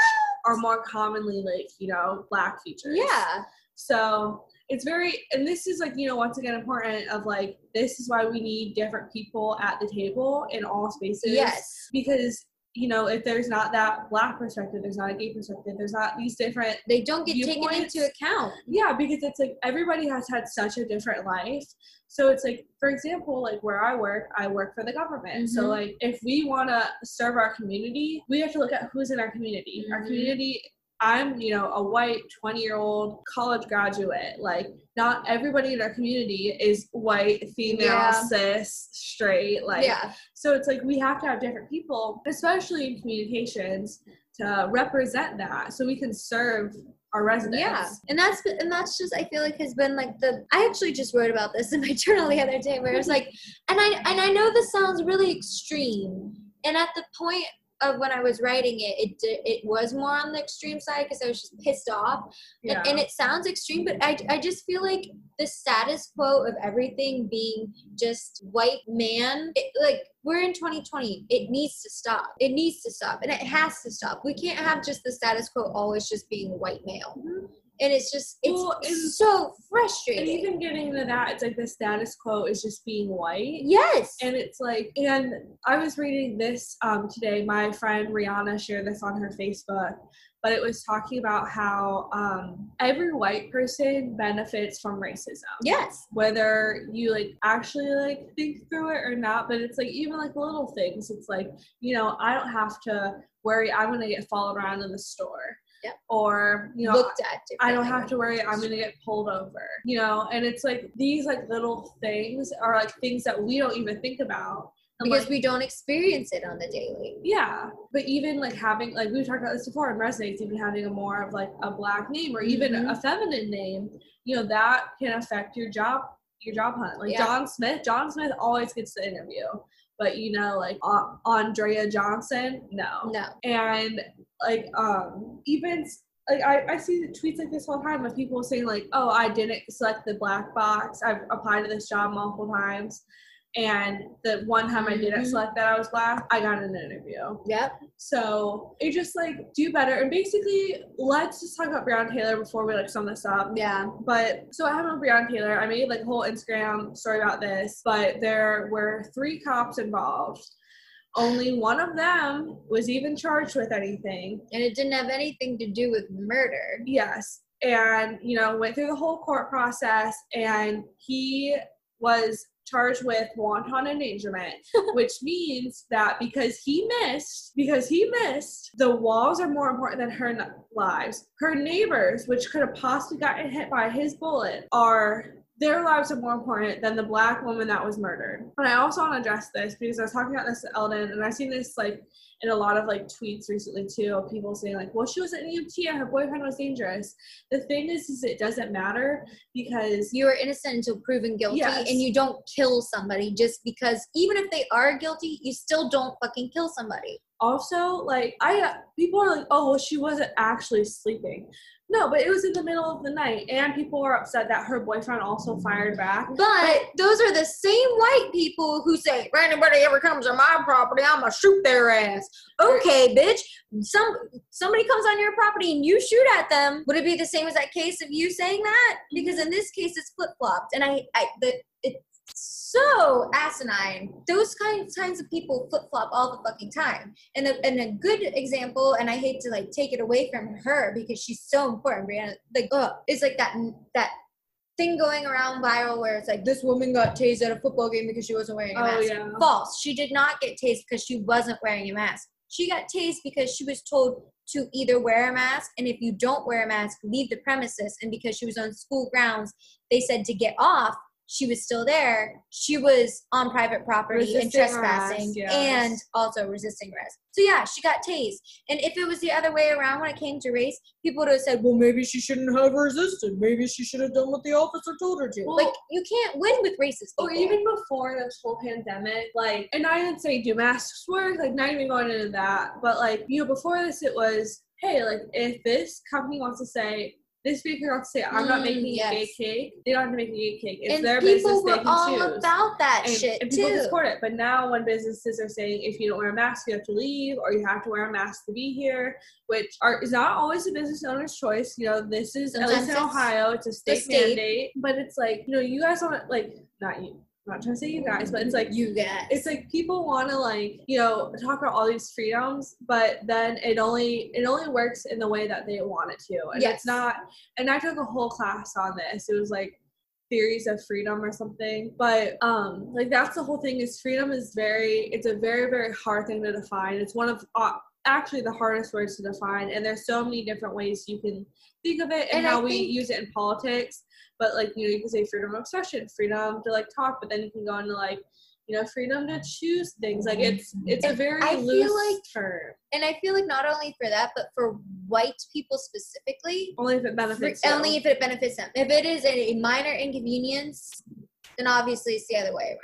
are more commonly like you know black features Yeah. So it's very, and this is like, you know, once again important of like, this is why we need different people at the table in all spaces. Yes. Because, you know, if there's not that black perspective, there's not a gay perspective, there's not these different, They don't get taken into account. yeah, because it's like everybody has had such a different life. So it's like, for example, like where I work, I work for the government. So Mhm. like, if we want to serve our community, we have to look at who's in our community. Our Mhm. community I'm, you know, a white 20 year old college graduate. Like, not everybody in our community is white, female, Yeah. cis, straight. Like, yeah. so it's like we have to have different people, especially in communications, to represent that so we can serve our residents. Yeah, and that's and that's just I feel like has been like the I actually just wrote about this in my journal the other day where it was like, and I and I know this sounds really extreme, and at the point of when I was writing it, it it was more on the extreme side because I was just pissed off, Yeah. and, and it sounds extreme, but I I just feel like the status quo of everything being just white man, it, like we're in 2020, it needs to stop. It needs to stop, and it has to stop. We can't have just the status quo always just being white male Mhm. And it's just it's Well, and- so and frustrating. even getting to that, it's like the status quo is just being white. yes. And it's like, and I was reading this um, today. My friend Rihanna shared this on her Facebook, but it was talking about how um, every white person benefits from racism. yes. Whether you like actually like think through it or not, but it's like even like little things. It's like, you know, I don't have to worry I'm gonna get followed around in the store. Yep. Or, you know, Looked at. I don't have to worry I'm gonna get pulled over, you know. And it's like these like little things are like things that we don't even think about. And, because like, we don't experience it on the daily. yeah, but even like having like we've talked about this before in resonates, even having a more of like a black name or even Mhm. a feminine name, you know, that can affect your job your job hunt. Like Yeah. John Smith, John Smith always gets the interview, but you know, like uh, Andrea Johnson, no No. and like um even like I, I see the tweets like this all the time of people saying like oh i didn't select the black box i've applied to this job multiple times and the one time i didn't Mhm. select that i was black i got an interview Yep. so it just like do better and basically let's just talk about Breonna taylor before we like sum this up Yeah. but so I have a Breonna Taylor. I made like a whole Instagram story about this, but there were three cops involved. Only one of them was even charged with anything. And it didn't have anything to do with murder. Yes. And, you know, went through the whole court process and he was charged with wanton endangerment, which means that because he missed, because he missed, the walls are more important than her lives. Her neighbors, which could have possibly gotten hit by his bullet, are their lives are more important than the black woman that was murdered. And I also want to address this because I was talking about this to Eldon, and I've seen this like in a lot of like tweets recently too of people saying like, well, she was an EMT and her boyfriend was dangerous. The thing is, is it doesn't matter because You are innocent until proven guilty, Yes. and you don't kill somebody just because, even if they are guilty, you still don't fucking kill somebody. also like I uh, people are like, oh, well, she wasn't actually sleeping. No, but it was in the middle of the night, and people were upset that her boyfriend also fired back. But those are the same white people who say, if anybody ever comes on my property, I'm gonna shoot their ass. Okay, bitch. Some somebody comes on your property and you shoot at them. Would it be the same as that case of you saying that? Because in this case, it's flip flopped, and I, I, the, so asinine. Those kinds kinds of people flip flop all the fucking time. And a, and a good example, and I hate to like take it away from her because she's so important, Breonna. Like, ugh, is like that that thing going around viral where it's like this woman got tased at a football game because she wasn't wearing a Oh mask. yeah. False. She did not get tased because she wasn't wearing a mask. She got tased because she was told to either wear a mask and if you don't wear a mask, leave the premises. And because she was on school grounds, they said to get off. She was still there, she was on private property and trespassing arrest, yes. and also resisting arrest. So yeah, she got tased. And if it was the other way around when it came to race, people would have said, "Well, maybe she shouldn't have resisted. Maybe she should have done what the officer told her to." Well- like you can't win with racist people. Or even before this whole pandemic, like, and I didn't say do masks work, like, not even going into that, but like, you know, before this, it was, hey, like, if this company wants to say, this baker wants to say, I'm not Mm, making a gay cake, they don't have to make a gay cake. It's and their people business, were they can all choose. about that and, shit and people too. support it. But now, when businesses are saying if you don't wear a mask, you have to leave, or you have to wear a mask to be here, which are is not always a business owner's choice. You know, this is at least in Ohio, it's a state, state. mandate. But it's like you know, you guys to like not you. I'm not trying to say you guys, but it's like you guys. it's like people want to like you know talk about all these freedoms but then it only it only works in the way that they want it to. And Yes. it's not and i took a whole class on this. It was like theories of freedom or something. But um like that's the whole thing is freedom is very it's a very very hard thing to define. It's one of uh, actually the hardest words to define and there's so many different ways you can think of it and, And how we use it in politics but like you know you can say freedom of expression freedom to like talk but then you can go into like you know freedom to choose things like it's it's a very I loose like- term and I feel like not only for that, but for white people specifically, only if it benefits you. only if it benefits them. If it is a minor inconvenience, then obviously it's the other way around.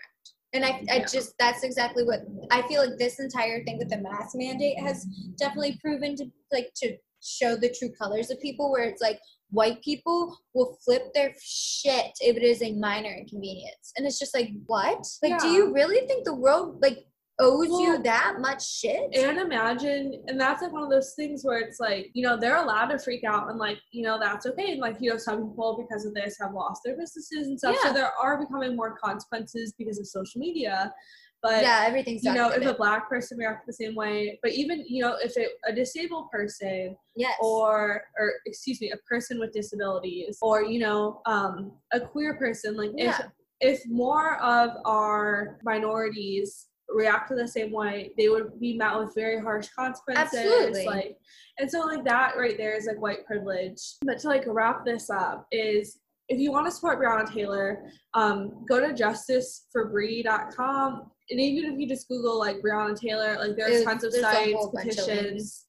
And I, I just that's exactly what I feel like this entire thing with the mask mandate has definitely proven to like to show the true colors of people where it's like white people will flip their shit if it is a minor inconvenience. And it's just like, what? Like do you really think the world like owes you that much shit? and imagine and that's like one of those things where it's like you know they're allowed to freak out and like you know that's okay and like you know some people because of this have lost their businesses and stuff Yeah. so there are becoming more consequences because of social media but yeah, everything's you know if a black person reacts the same way but even you know if it a disabled person yes. or or excuse me a person with disabilities or you know um a queer person like if Yeah. if more of our minorities react to the same way they would be met with very harsh consequences Absolutely. like and so like that right there is like white privilege but to like wrap this up is if you want to support Breonna Taylor, um, go to justiceforbree.com. And even if you just Google like Breonna Taylor, like there's tons of there's sites, of petitions.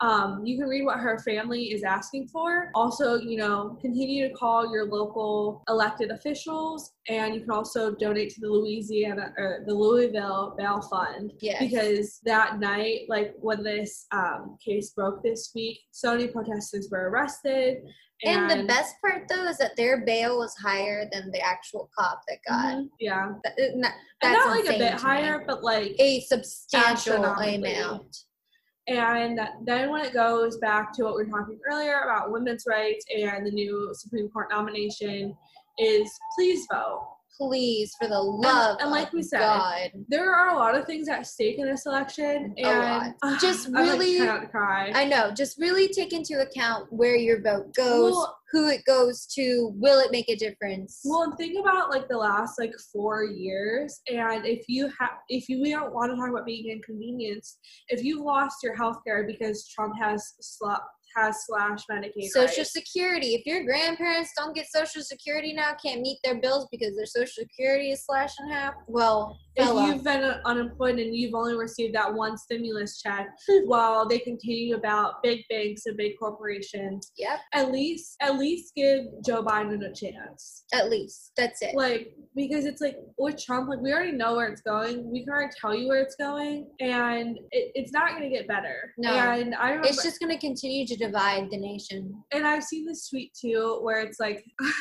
Um, you can read what her family is asking for. Also, you know, continue to call your local elected officials, and you can also donate to the Louisiana or the Louisville Bail Fund Yes. because that night, like when this um, case broke this week, so many protesters were arrested. And, the best part though is that their bail was higher than the actual cop that got. Mhm, yeah, That- not- that's not like a bit higher, but like A substantial amount. And then when it goes back to what we were talking earlier about women's rights and the new Supreme Court nomination, is please vote. Please, for the love and like of we said, God. There are a lot of things at stake in this election, A and ah, Just like, really- not to cry. I know. Just really take into account where your vote goes, Well- who it goes to, will it make a difference? Well, and think about like the last like four years, and if you have, if you we don't want to talk about being inconvenienced, if you've lost your health care because Trump has sla- has slashed Medicaid, Social rights, Security. If your grandparents don't get Social Security now, can't meet their bills because their Social Security is slashed in half. Well, if you've been unemployed and you've only received that one stimulus check, hmm. while they continue about big banks and big corporations, yep. at least at least give Joe Biden a chance. At least that's it. like because it's like with Trump, like we already know where it's going. We can already tell you where it's going, and it, it's not going to get better. No. and I remember, It's just going to continue to divide the nation. and I've seen this tweet too, where it's like.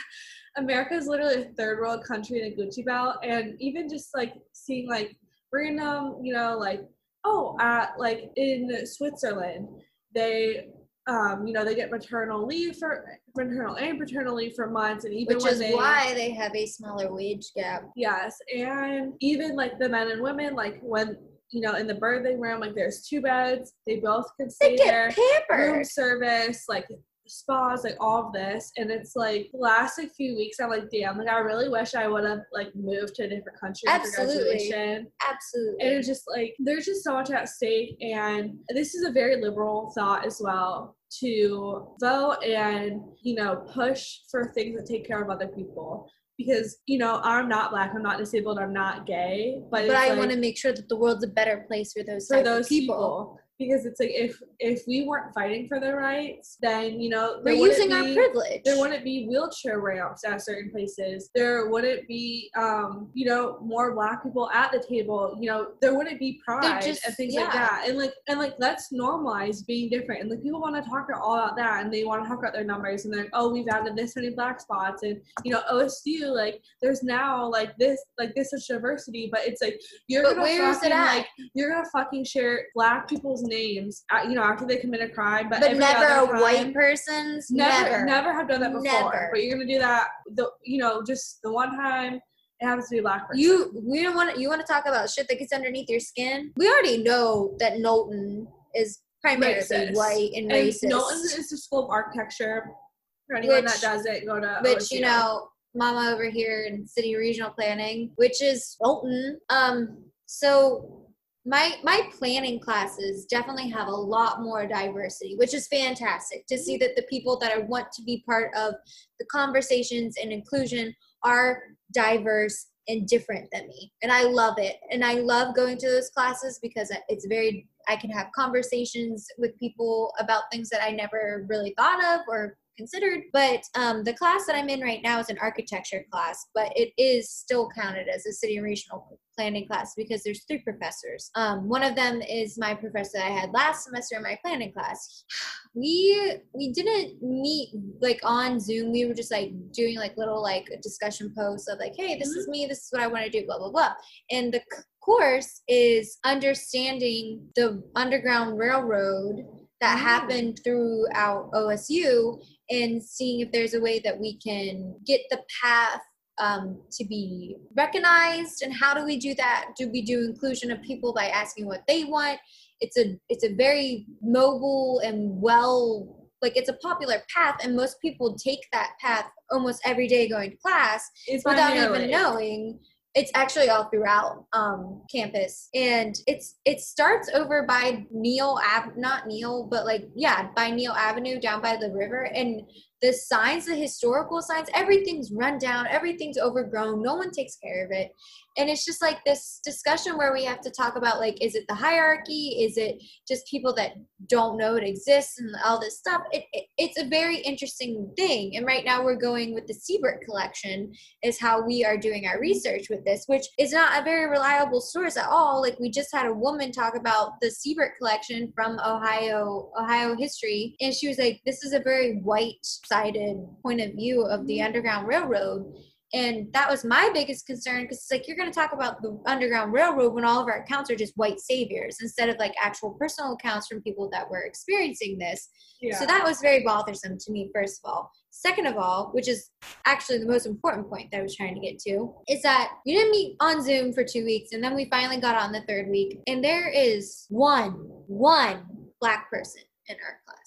America is literally a third world country in a Gucci belt, and even just like seeing like random, you know, like oh, at like in Switzerland, they, um, you know, they get maternal leave for maternal and paternal leave for months, and even Which when is they, why they have a smaller wage gap. Yes, and even like the men and women, like when you know in the birthing room, like there's two beds, they both can They stay there. get Room service, like spas, like all of this, and it's like the last like few weeks, I'm like, damn, like I really wish I would have like moved to a different country Absolutely. graduation. Absolutely. And it's just like there's just so much at stake, and this is a very liberal thought as well to vote and you know push for things that take care of other people because you know I'm not black, I'm not disabled, I'm not gay, but But I like, want to make sure that the world's a better place for those for those people. people. Because it's like if if we weren't fighting for their rights, then you know We're using our privilege. There wouldn't be wheelchair ramps at certain places. There wouldn't be, um, you know, more black people at the table. You know, there wouldn't be pride just- and things like that. And like, and like, let's normalize being different. And like, people want to talk all about that, and they want to talk about their numbers. And they're like, oh, we've added this many black spots, and you know, OSU, like, there's now like this, like this is diversity. But it's like you're But gonna where is it fucking, at? like you're gonna fucking share black people's names, you know, after they commit a crime, but, but never a other white person's. never, Never. never, have done that before. Never. But you're gonna do that the you know just the one time it happens to be black person. You we don't want to. You want to talk about shit that gets underneath your skin? We already know that Knowlton is primarily Racist. white and, and racist. Knowlton is the school of architecture. For anyone Which- that does it, go to which you know mama over here in city regional planning which is Knowlton. um so my my planning classes definitely have a lot more diversity which is fantastic to see that the people that i want to be part of the conversations and inclusion are diverse and different than me. And i love it. And i love going to those classes because it's very i can have conversations with people about things that i never really thought of or considered but um, the class that i'm in right now is an architecture class but it is still counted as a city and regional planning class because there's three professors. Um, one of them is my professor that i had last semester in my planning class. We we didn't meet like on zoom. We were just like doing like little like discussion posts of like hey this is me. This is what i want to do blah blah blah. And the course is understanding the underground railroad that Mm. happened throughout osu and seeing if there's a way that we can get the path um, to be recognized. And how do we do that? Do we do inclusion of people by asking what they want? It's a it's a very mobile and well like it's a popular path and most people take that path almost every day going to class it's without even knowing it's actually all throughout um, campus. And it's it starts over by neil Ave, not neil but like yeah by neil avenue down by the river. And the signs the historical signs everything's run down everything's overgrown no one takes care of it. And it's just like this discussion where we have to talk about like is it the hierarchy? Is it just people that don't know it exists and all this stuff? It, it, it's a very interesting thing. And right now we're going with the siebert collection is how we are doing our research with this which is not a very reliable source at all. Like we just had a woman talk about the siebert collection from ohio ohio history. And she was like this is a very white sided point of view of the underground railroad and that was my biggest concern because it's like you're going to talk about the Underground Railroad when all of our accounts are just white saviors instead of like actual personal accounts from people that were experiencing this. Yeah. So that was very bothersome to me, first of all. Second of all, which is actually the most important point that I was trying to get to, is that you didn't meet on Zoom for two weeks and then we finally got on the third week. And there is one, one black person in our class.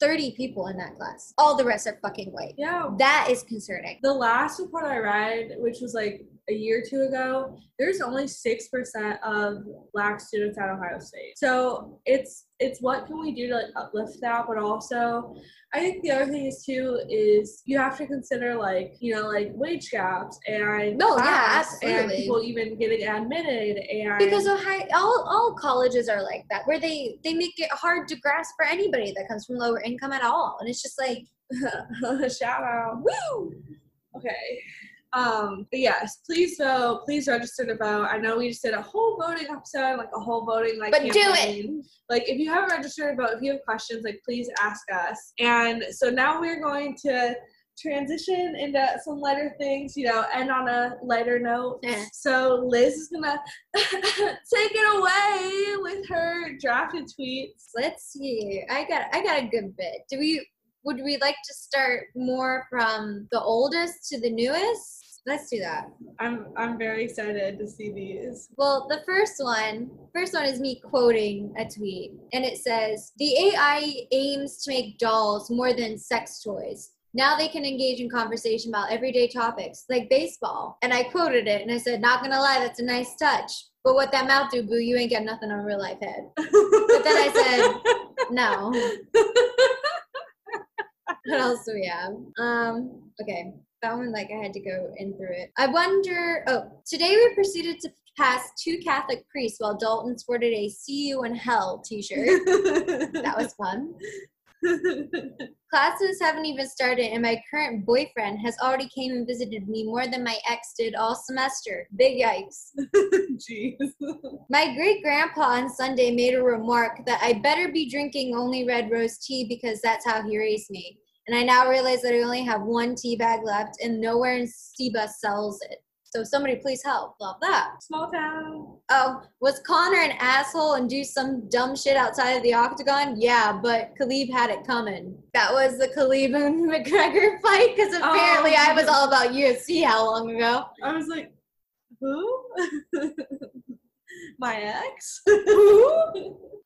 30 people in that class. All the rest are fucking white. yeah. That is concerning. The last report I read, which was like a year or two ago, there's only six percent of black students at Ohio State. So it's it's what can we do to like uplift that, but also I think the other thing is too is you have to consider like you know like wage gaps and No, yeah, class and people even getting admitted and because Ohio, all, all colleges are like that where they they make it hard to grasp for anybody that comes from lower income at all. And it's just like shout out. Woo! Okay. Um but yes please vote. Please register to vote. I know we just did a whole voting episode like a whole voting like But do it. like if you haven't registered to vote if you have questions like please ask us. And so now we're going to transition into some lighter things you know end on a lighter note. Eh. so liz is gonna take it away with her drafted tweets. Let's see. I got i got a good bit. Do we would we like to start more from the oldest to the newest? Let's do that. I'm i'm very excited to see these. Well, the first one, first one is me quoting a tweet, and it says, "The AI aims to make dolls more than sex toys. Now they can engage in conversation about everyday topics like baseball." And I quoted it, and I said, "Not gonna lie, that's a nice touch. But what that mouth do, boo? You ain't got nothing on real life head." But then I said, "No." what else do we have? Um, okay. That one, like, I had to go in through it. I wonder. Oh, today we proceeded to pass two Catholic priests while Dalton sported a "See You in Hell" T-shirt. that was fun. Classes haven't even started, and my current boyfriend has already came and visited me more than my ex did all semester. Big yikes. Jeez. My great grandpa on Sunday made a remark that I better be drinking only red rose tea because that's how he raised me. And I now realize that I only have one tea bag left, and nowhere in Seba sells it. So somebody please help. Love that. Small town. Oh, was Conor an asshole and do some dumb shit outside of the octagon? Yeah, but Khabib had it coming. That was the Khabib and McGregor fight because apparently Oh. I was all about UFC how long ago? I was like, who? My ex?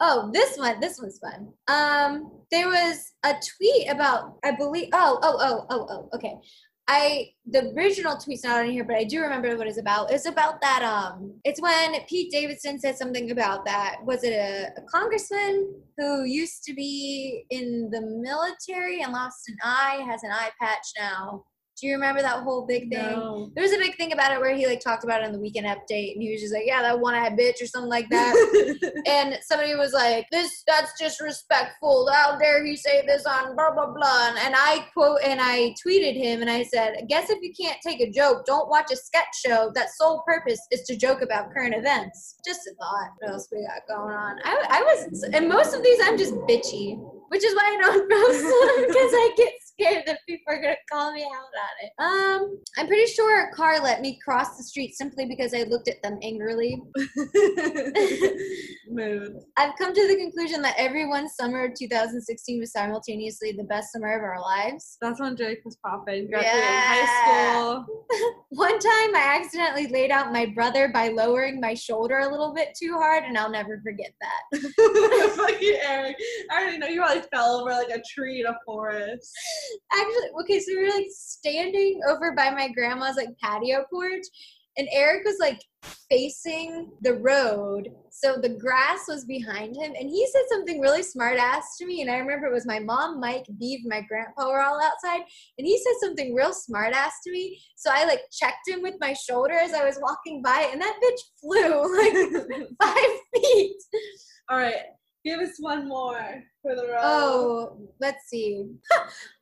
Oh, this one, this one's fun. Um, there was a tweet about, I believe. Oh, oh, oh, oh, oh. Okay, I the original tweet's not on here, but I do remember what it's about. It's about that. Um, it's when Pete Davidson said something about that. Was it a, a congressman who used to be in the military and lost an eye, has an eye patch now? Do you remember that whole big thing? No. There was a big thing about it where he like talked about it on the weekend update, and he was just like, "Yeah, that one-eyed bitch" or something like that. and somebody was like, "This that's disrespectful. How dare he say this on blah blah blah?" And, and I quote and I tweeted him and I said, "I guess if you can't take a joke, don't watch a sketch show that sole purpose is to joke about current events." Just a thought. What else we got going on? I, I was, and most of these I'm just bitchy, which is why I don't post them because I get scared that people are gonna call me out on it. Um, I'm pretty sure a car let me cross the street simply because I looked at them angrily. Mood. I've come to the conclusion that everyone's summer of 2016 was simultaneously the best summer of our lives. That's when Drake was popping. Graduated Yeah. high school. One time I accidentally laid out my brother by lowering my shoulder a little bit too hard, and I'll never forget that. Fucking Eric. I already know you probably fell over like a tree in a forest. Actually, okay, so we were like standing over by my grandma's like patio porch, and Eric was like facing the road, so the grass was behind him, and he said something really smart ass to me. And I remember it was my mom, Mike, Beeve, my grandpa were all outside, and he said something real smart ass to me. So I like checked him with my shoulder as I was walking by, and that bitch flew like five feet. All right. Give us one more for the road. Oh, let's see.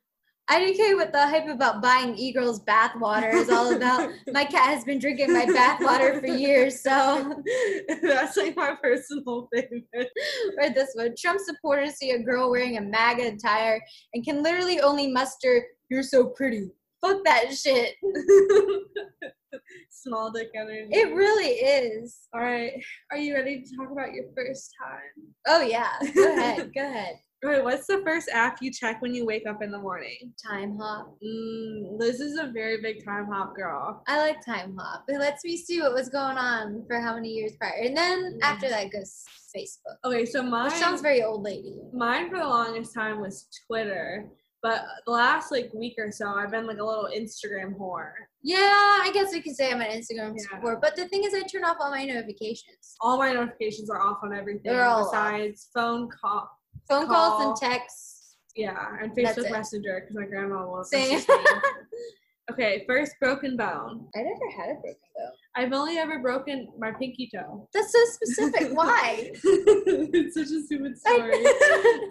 IDK what the hype about buying e-girls bathwater is all about. my cat has been drinking my bathwater for years, so That's like my personal favorite. read this one. Trump supporters see a girl wearing a MAGA attire and can literally only muster, you're so pretty. Fuck that shit. Small dick energy. It really is. All right. Are you ready to talk about your first time? Oh yeah. Go ahead. Go ahead. Right. What's the first app you check when you wake up in the morning? Timehop. Mm, Liz is a very big Timehop girl. I like Timehop. It lets me see what was going on for how many years prior. And then after that goes Facebook. Okay, so mine. Sounds very old lady. mine for the longest time was Twitter, but the last like week or so, I've been like a little Instagram whore. Yeah, I guess we can say I'm an Instagram Yeah. support. But the thing is, I turn off all my notifications. All my notifications are off on everything They're all off. besides phone call. Phone calls and texts. Yeah, and Facebook. Messenger because my grandma will. Same. okay, first broken bone. I never had a broken bone. I've only ever broken my pinky toe. That's so specific. Why? it's such a stupid story.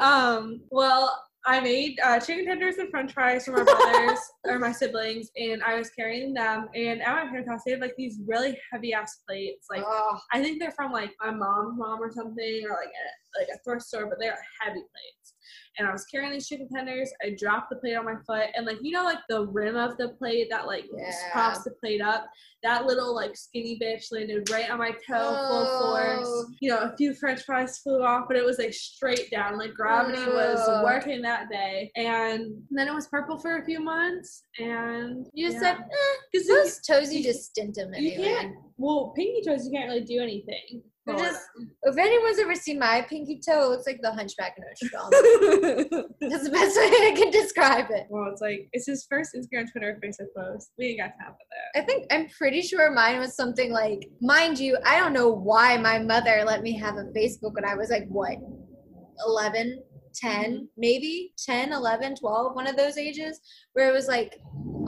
um, well, I made uh, chicken tenders and french fries for my brothers or my siblings, and I was carrying them. And at my parents' house, they have like these really heavy ass plates. Like, oh, I think they're from like my mom's mom or something, or like a, like a thrift store, but they're heavy plates. And I was carrying these chicken tenders. I dropped the plate on my foot, and like you know, like the rim of the plate that like Yeah. props the plate up. That little like skinny bitch landed right on my toe, full force. Oh. You know, a few French fries flew off, but it was like straight down. Like gravity was working that day, and then it was purple for a few months. And you just yeah. said, eh, 'Cause those toes, you you- just stint them you can't. Well, pinky toes, you can't really do anything. They're just- If anyone's ever seen my pinky toe, it looks like the hunchback of Notre Dame. That's the best way I can describe it. well, it's like it's his first Instagram, Twitter, Facebook post. We ain't got time for that. I think I'm pretty sure mine was something like, mind you, I don't know why my mother let me have a Facebook when I was like, what, 11, 10, mm-hmm. maybe 10, 11, 12, one of those ages, where it was like,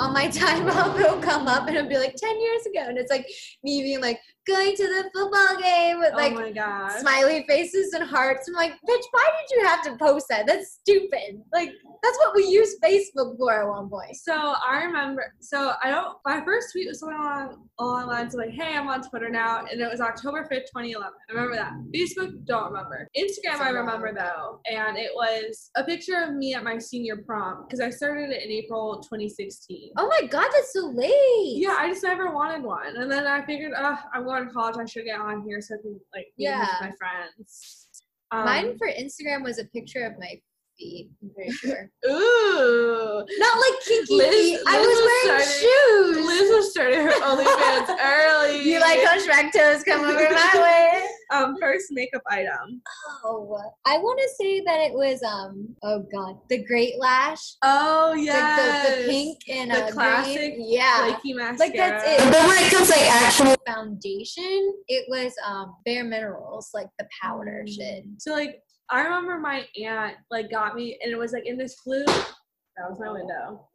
on my timeout it'll come up and it'll be like 10 years ago and it's like me being like going to the football game with like oh my god. smiley faces and hearts i'm like bitch why did you have to post that that's stupid like that's what we used facebook for at one point So I remember. So I don't. My first tweet was something along along the lines of like, "Hey, I'm on Twitter now," and it was October fifth, 2011. I remember that. Facebook, don't remember. Instagram, I remember though, and it was a picture of me at my senior prom because I started it in April 2016. oh my god that's so late Yeah, I just never wanted one, and then I figured, uh, I'm going to college. I should get on here so I can like meet with Yeah. my friends. Um, mine for instagram was a picture of my feet i'm pretty sure Ooh. not like kinky Liz- feet i was was wearing starting- shoes Liz was starting her OnlyFans early. you like how Shrek toes come over my way um first makeup item. Oh, I want to say that it was um. Oh God, the Great Lash, Oh yeah, the, the pink and The classic green. Yeah, flaky mascara. like that's it. But when it comes like actual Foundation, it was um Bare Minerals, like the powder shit. So like I remember my aunt like got me and it was like in this blue that was my window.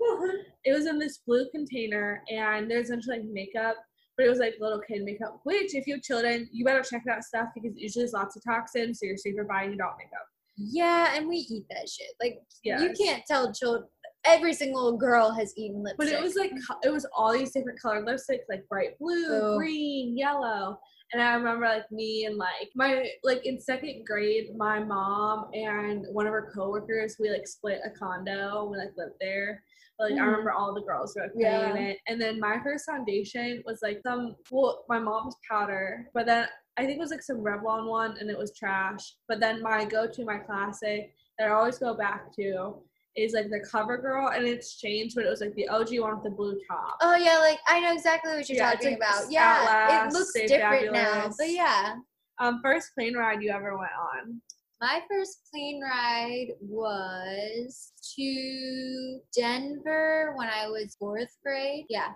it was in this blue container and there's essentially like makeup, but it was like little kid makeup, which if you have children, you better check that stuff because usually there's lots of toxins, so you're safer buying adult makeup. Yeah, and we eat that shit. Like you can't tell children. Every single girl has eaten lipstick. But it was like it was all these different colored lipsticks, like bright blue, Oh. green, yellow. And I remember like me and like my like in second grade, my mom and one of her coworkers, we like split a condo. We like lived there. But, like I Mhm. remember all the girls were like Yeah. playing it. And then my first foundation was like some well, my mom's powder, but then I think it was like some Revlon one and it was trash. But then my go to my classic that I always go back to is like the cover girl and it's changed, but it was like the OG one with the blue top. Oh yeah, like I know exactly what you're Yeah, talking like about. Yeah, Outlast, it looks different now. Fabulous. But yeah, Um, first plane ride you ever went on? My first plane ride was to Denver when I was fourth grade. Yeah,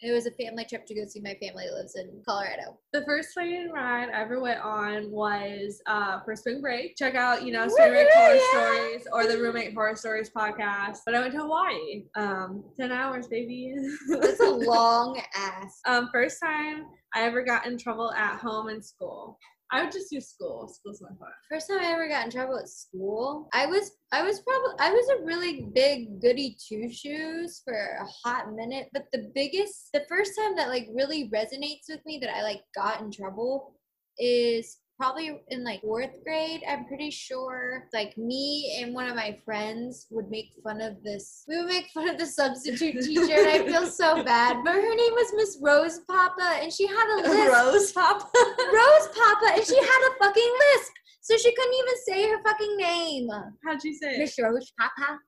it was a family trip to go see my family lives in Colorado. The first plane ride I ever went on was uh, for spring break. Check out, you know, Spring Break Horror yeah. Stories or the Roommate Horror Stories podcast. But I went to Hawaii. Um, 10 hours, baby. That's a long ass. um, first time I ever got in trouble at home and school. I would just do school. School's my fun. First time I ever got in trouble at school, I was I was probably I was a really big goody two shoes for a hot minute. But the biggest, the first time that like really resonates with me that I like got in trouble is probably in like fourth grade. I'm pretty sure like me and one of my friends would make fun of this. We would make fun of the substitute teacher, and I feel so bad. But her name was Miss Rose Papa, and she had a lisp. Rose Pop. Rose Papa, and she had a fucking lisp. So she couldn't even say her fucking name. How'd she say it? Miss Rose Papa.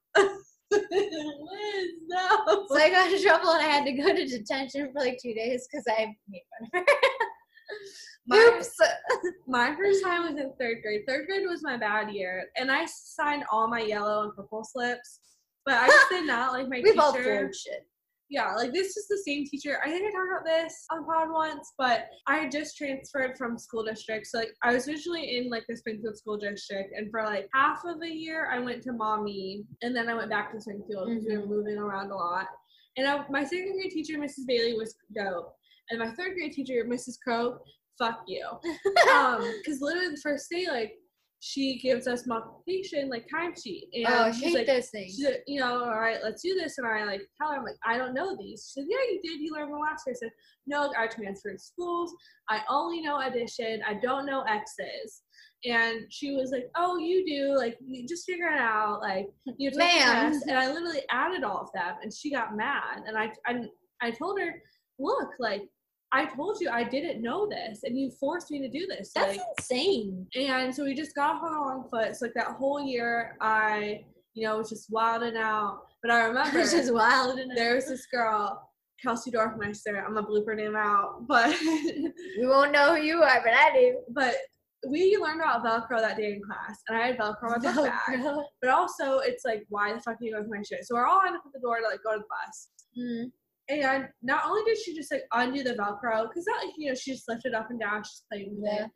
Liz, no. So I got in trouble and I had to go to detention for like two days because I made fun of her. My- Oops. My first time was in third grade. Third grade was my bad year, and I signed all my yellow and purple slips. But I just did not like my We've all teacher. forged shit. Yeah, like this is the same teacher. I think I talked about this on pod once, but I just transferred from school district. So like I was originally in like the Springfield school district, and for like half of the year I went to mommy, and then I went back to Springfield because we were mm-hmm. moving around a lot. And I, my second grade teacher, Mrs. Bailey, was dope, and my third grade teacher, Mrs. Crow, fuck you. um, because literally the first day, like she gives us multiplication, like timesheet, and oh, I she's hate like, those things. she's like, you know, all right, let's do this. And I like tell her, I'm like, I don't know these. She said, Yeah, you did. You learned them last year. I said, No, I transferred schools. I only know addition. I don't know X's. And she was like, Oh, you do. Like, you just figure it out. Like, you take test. And I literally added all of them, and she got mad. And I, I, I told her, Look, like, I told you I didn't know this, and you forced me to do this. That's like, insane. and so we just got off on the wrong foot. So like that whole year, I, you know, was just wilding out. But I remember It's just wilding. There was this girl, Kelsey Dorfmeister. I'm gonna bleep her name out, but we won't know who you are, but I do. but we learned about Velcro that day in class, and I had Velcro on my bag. But also, it's like, why the fuck do you go with my shit? So we're all lined up at the door to like go to the bus. Mhm. And not only did she just like undo the Velcro, because not like, you know, she just lifted up and down, she's playing with Yeah. it.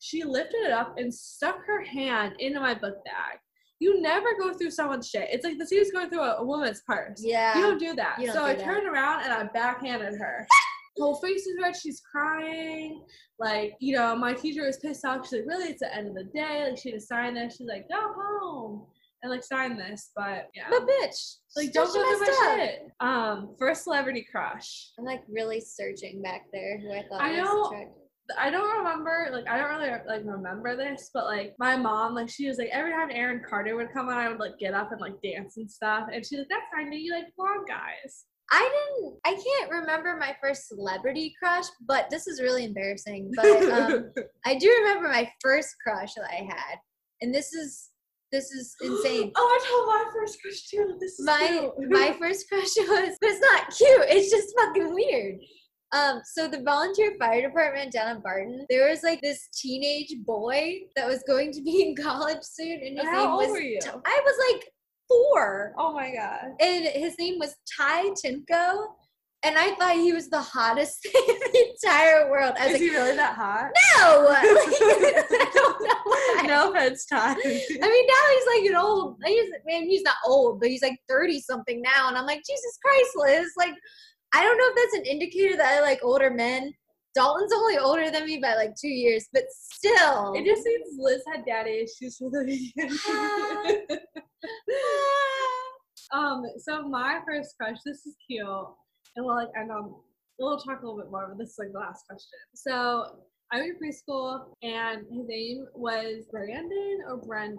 She lifted it up and stuck her hand into my book bag. you never go through someone's shit. It's like the dude's going through a, a woman's purse. Yeah. You don't do that. Don't so do I that. turned around and I backhanded her. Whole face is red. She's crying. Like, you know, my teacher was pissed off. She's like, really? It's the end of the day. Like, she had to sign this. She's like, go home and like sign this. But yeah. But bitch, like, don't go through my up. shit. Um, first celebrity crush. I'm like really searching back there who I thought I was attractive. I don't remember, like, I don't really like remember this, but like my mom, like, she was like, every time Aaron Carter would come on, I would like get up and like dance and stuff. And she's like, that's of you like blonde guys. I didn't. I can't remember my first celebrity crush, but this is really embarrassing. But um, I do remember my first crush that I had, and this is this is insane. oh, I told my first crush too. This is my cute. my first crush was, but it's not cute. It's just fucking weird. Um, so the volunteer fire department down in Barton, there was like this teenage boy that was going to be in college soon, and his How name old was. were you? I was like four, Oh my god. and his name was Ty Timko, and I thought he was the hottest thing in the entire world. I was Is like, he really that hot? no, Like, I don't know why. no offense, Ty. I mean, now he's like an old. He's man, he's not old, but he's like thirty something now, and I'm like, Jesus Christ, Liz. Like, I don't know if that's an indicator that I like older men. Dalton's only older than me by like two years, but still. It just seems Liz had daddy issues with her. um, so my first crush, this is cute. And we'll like end on we'll talk a little bit more, but this is like the last question. So I'm in preschool and his name was Brandon or Brendan.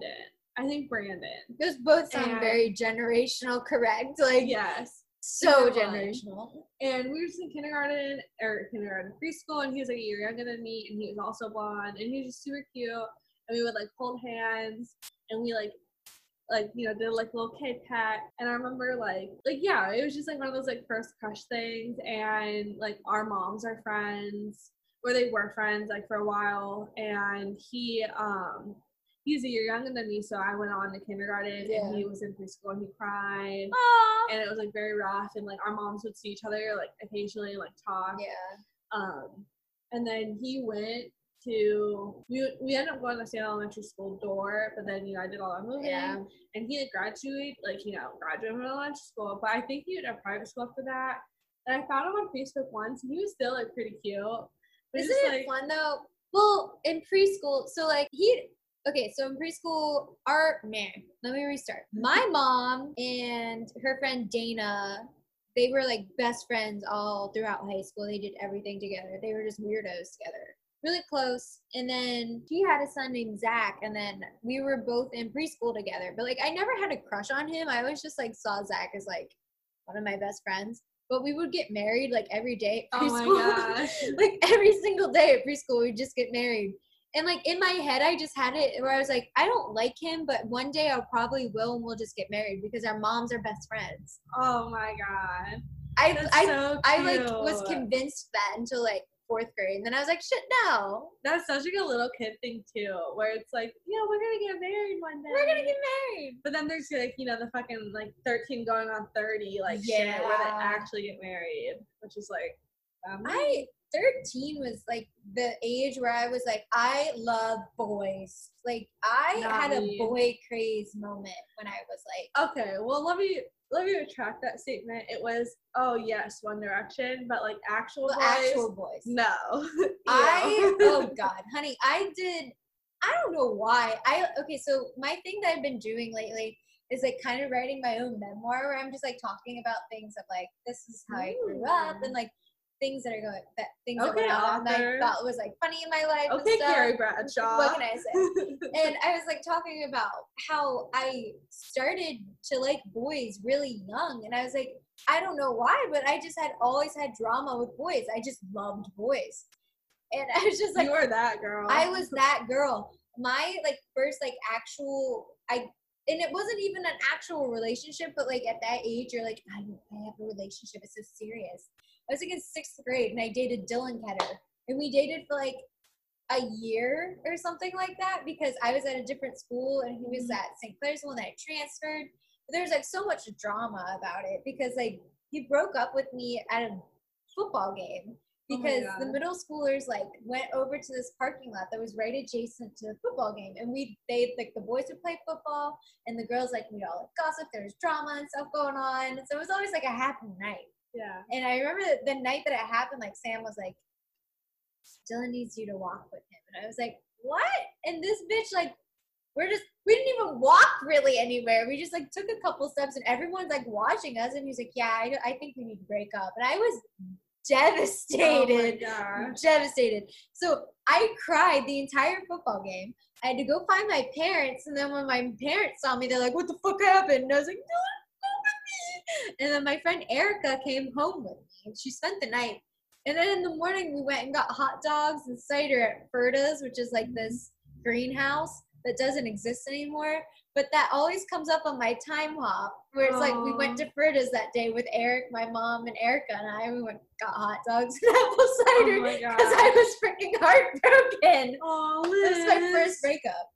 I think Brandon. Those both sound And- very generational correct. Like, Yes. so generational. And we were just in kindergarten or kindergarten preschool, and he was like a year younger than me, and he was also blonde, and he was just super cute. And we would like hold hands, and we like, like you know, did like little kid pat. And I remember like, like yeah, it was just like one of those like first crush things, and like our moms are friends, or they were friends like for a while, and he um. He's a year younger than me, so I went on to kindergarten Yeah. and he was in preschool and he cried Aww. and it was like very rough and like our moms would see each other like occasionally like talk Yeah. um and then he went to we, we ended up going to the same Elementary School door but then you know I did all that moving Yeah. and he like graduated like you know graduated from elementary school but I think he went to private school after that and I found him on Facebook once and he was still like pretty cute but Isn't just, it like, fun though? Well, in preschool, so like he okay, so in preschool, our man, let me restart. Mm-hmm. My mom and her friend Dana, they were like best friends all throughout high school. They did everything together. They were just weirdos together. Really close. And then he had a son named Zach, and then we were both in preschool together. But like I never had a crush on him. I always just like saw Zach as like one of my best friends. But we would get married like every day at oh my preschool. gosh like every single day at preschool we'd just get married and like in my head i just had it where i was like i don't like him but one day i'll probably will and we'll just get married because our moms are best friends oh my god i That's i so i like was convinced that until like fourth grade and then i was like shit no. That's such like a little kid thing too, where it's like, yeah, we're gonna get married one day. we're gonna get married. But then there's like, you know, the fucking like 13 going on 30, like shit, where they actually get married, which is like, um, i 13 was like the age where i was like i love boys. Like i had a boy craze moment when i was like okay, well let me let me retract that statement. It was, oh yes, One Direction, but like actual well, boys, actual boys no. I oh god, honey, I did. I don't know why. I okay. So my thing that I've been doing lately is like kind of writing my own memoir, where I'm just like talking about things of like this is how I grew up and mm. like things that are going that things that Okay, went on that. I thought was like funny in my life. and okay. Carrie Bradshaw. What can I say? and I was like talking about how I started to like boys really young, and I was like, I don't know why, but I just had always had drama with boys. I just loved boys, and I was just like, you were that girl. I was that girl. My like first like actual I and it wasn't even an actual relationship, but like at that age, you're like, I, I have a relationship. It's so serious. I was like in sixth grade and I dated Dylan Ketter, and we dated for like a year or something like that because I was at a different school and he was Mhm. at St. Clair's when I transferred. But there was like so much drama about it because like he broke up with me at a football game Oh because the middle schoolers like went over to this parking lot that was right adjacent to the football game, and we they like the boys would play football, and the girls like we all like gossip. There was drama and stuff going on, so it was always like a happy night. Yeah. And I remember the night that it happened, like Sam was like, Dylan needs you to walk with him. And I was like, what? And this bitch, like, we're just, we didn't even walk really anywhere. We just like took a couple steps and everyone's like watching us. And he's like, yeah, I, I think we need to break up. And I was devastated. Oh devastated. So I cried the entire football game. I had to go find my parents, and then when my parents saw me, they're like, "What the fuck happened?" And I was like, "No, go with me." And then my friend Erica came home with me, and she spent the night. And then in the morning, we went and got hot dogs and cider at Ferda's, which is like this greenhouse that doesn't exist anymore. But that always comes up on my Timehop, where it's like we went to Ferda's that day with Eric, my mom, and Erica and I. We went got hot dogs and apple cider Oh because god. I was freaking heartbroken. Oh, It was my first breakup.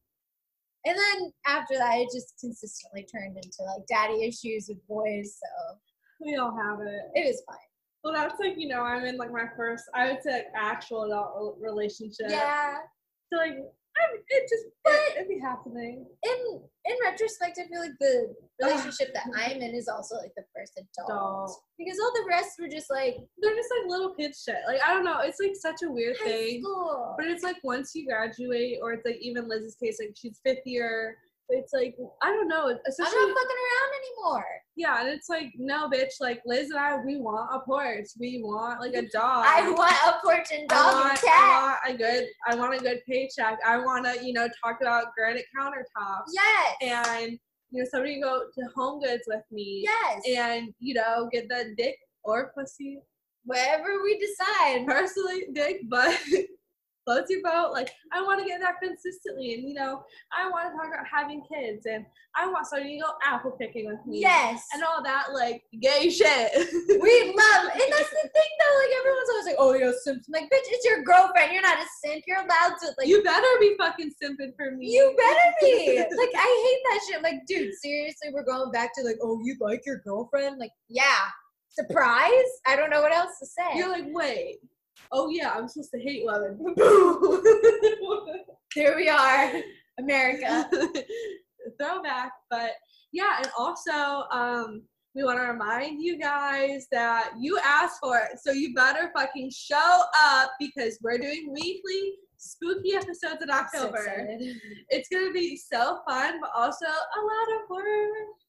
And then after that, it just consistently turned into like daddy issues with boys. So We all have it. it was fine. Well, that's like you know I'm in like my first I would say like, actual adult relationship. Yeah. So like it just it, it'd be happening. In in retrospect, I feel like the relationship that I'm in is also like the first adult. Because all the rest were just like They're just like little kid shit. Like I don't know. It's like such a weird thing. school. But it's like once you graduate, or it's like even Liz's case, like she's fifth year. It's like I don't know. I'm not fucking around anymore. yeah, and it's like no, bitch. Like Liz and I, we want a porch. We want like a dog. I want a porch and I dog want, and cat. I want a good. I want a good paycheck. I want to, you know, talk about granite countertops. Yes. And you know, somebody go to Home Goods with me. yes. And you know, get the dick or pussy. Whatever we decide. Personally, dick, but floats your boat. Like I want to get that consistently, and you know, I want to talk about having kids, and I want somebody you go apple picking with me. Yes. And all that like gay shit. We love, and that's the thing though. Like everyone's always like, "Oh, you're a simp." I'm like, bitch, it's your girlfriend. You're not a simp. You're allowed to like. you better be fucking simping for me. You better be. like I hate that shit. Like, dude, seriously, we're going back to like, oh, you like your girlfriend? Like, yeah. Surprise? I don't know what else to say. You're like, wait. Oh yeah, I'm supposed to hate women. Here we are, America. Throwback, but yeah, and also um, we want to remind you guys that you asked for it, so you better fucking show up because we're doing weekly spooky episodes in October. excited. it's gonna be so fun, but also a lot of horror.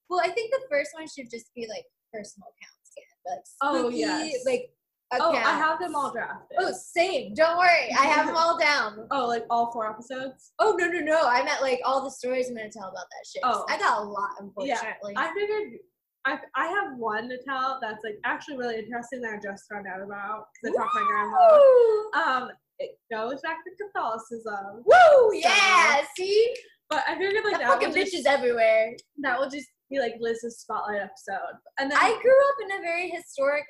Well, I think the first one should just be like personal accounts, yeah, like Oh, spooky, yes. like Oh, I have them all drafted. Oh, same. Don't worry, I have them all down. Oh, like all four episodes. Oh no no no! I meant like all the stories I'm gonna tell about that shit. Oh. I got a lot, unfortunately. Yeah. I figured I, I have one to tell that's like actually really interesting that I just found out about because I talked to my grandma. Um, it goes back to Catholicism, Woo! Yeah. See, but I figured like that that fucking bitches just, everywhere. that will just be like Liz's spotlight episode, and then I grew up in a very historic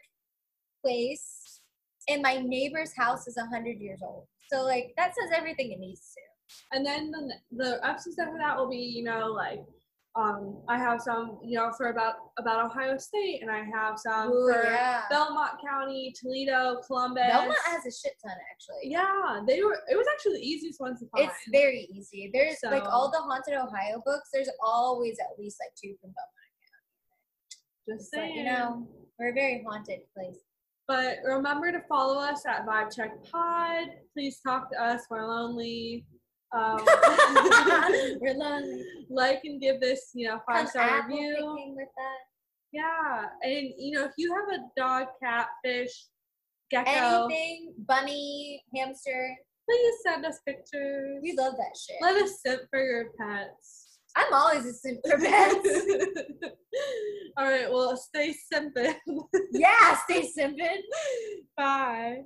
place, and my neighbor's house is hundred years old. So like that says everything it needs to. and then the, the episodes after that will be you know like um I have some you know for about about Ohio State, and I have some Ooh, for yeah. Belmont County, Toledo, Columbus. Belmont has a shit ton actually. yeah, they were. It was actually the easiest ones to find. It's very easy. There's like all the haunted Ohio books. There's always at least like two from Belmont. County. just saying. you know, we're a very haunted place. But remember to follow us at Vibe Check Pod. Please talk to us. We're lonely. Um, we're lonely. like and give this, you know, five star review. Yeah, and you know, if you have a dog, cat, fish, gecko, Anything, bunny, hamster. please send us pictures. We love that shit. Let us sit for your pets. I'm always a simp for pets. All right, well, stay simping. yeah, stay simping. Bye.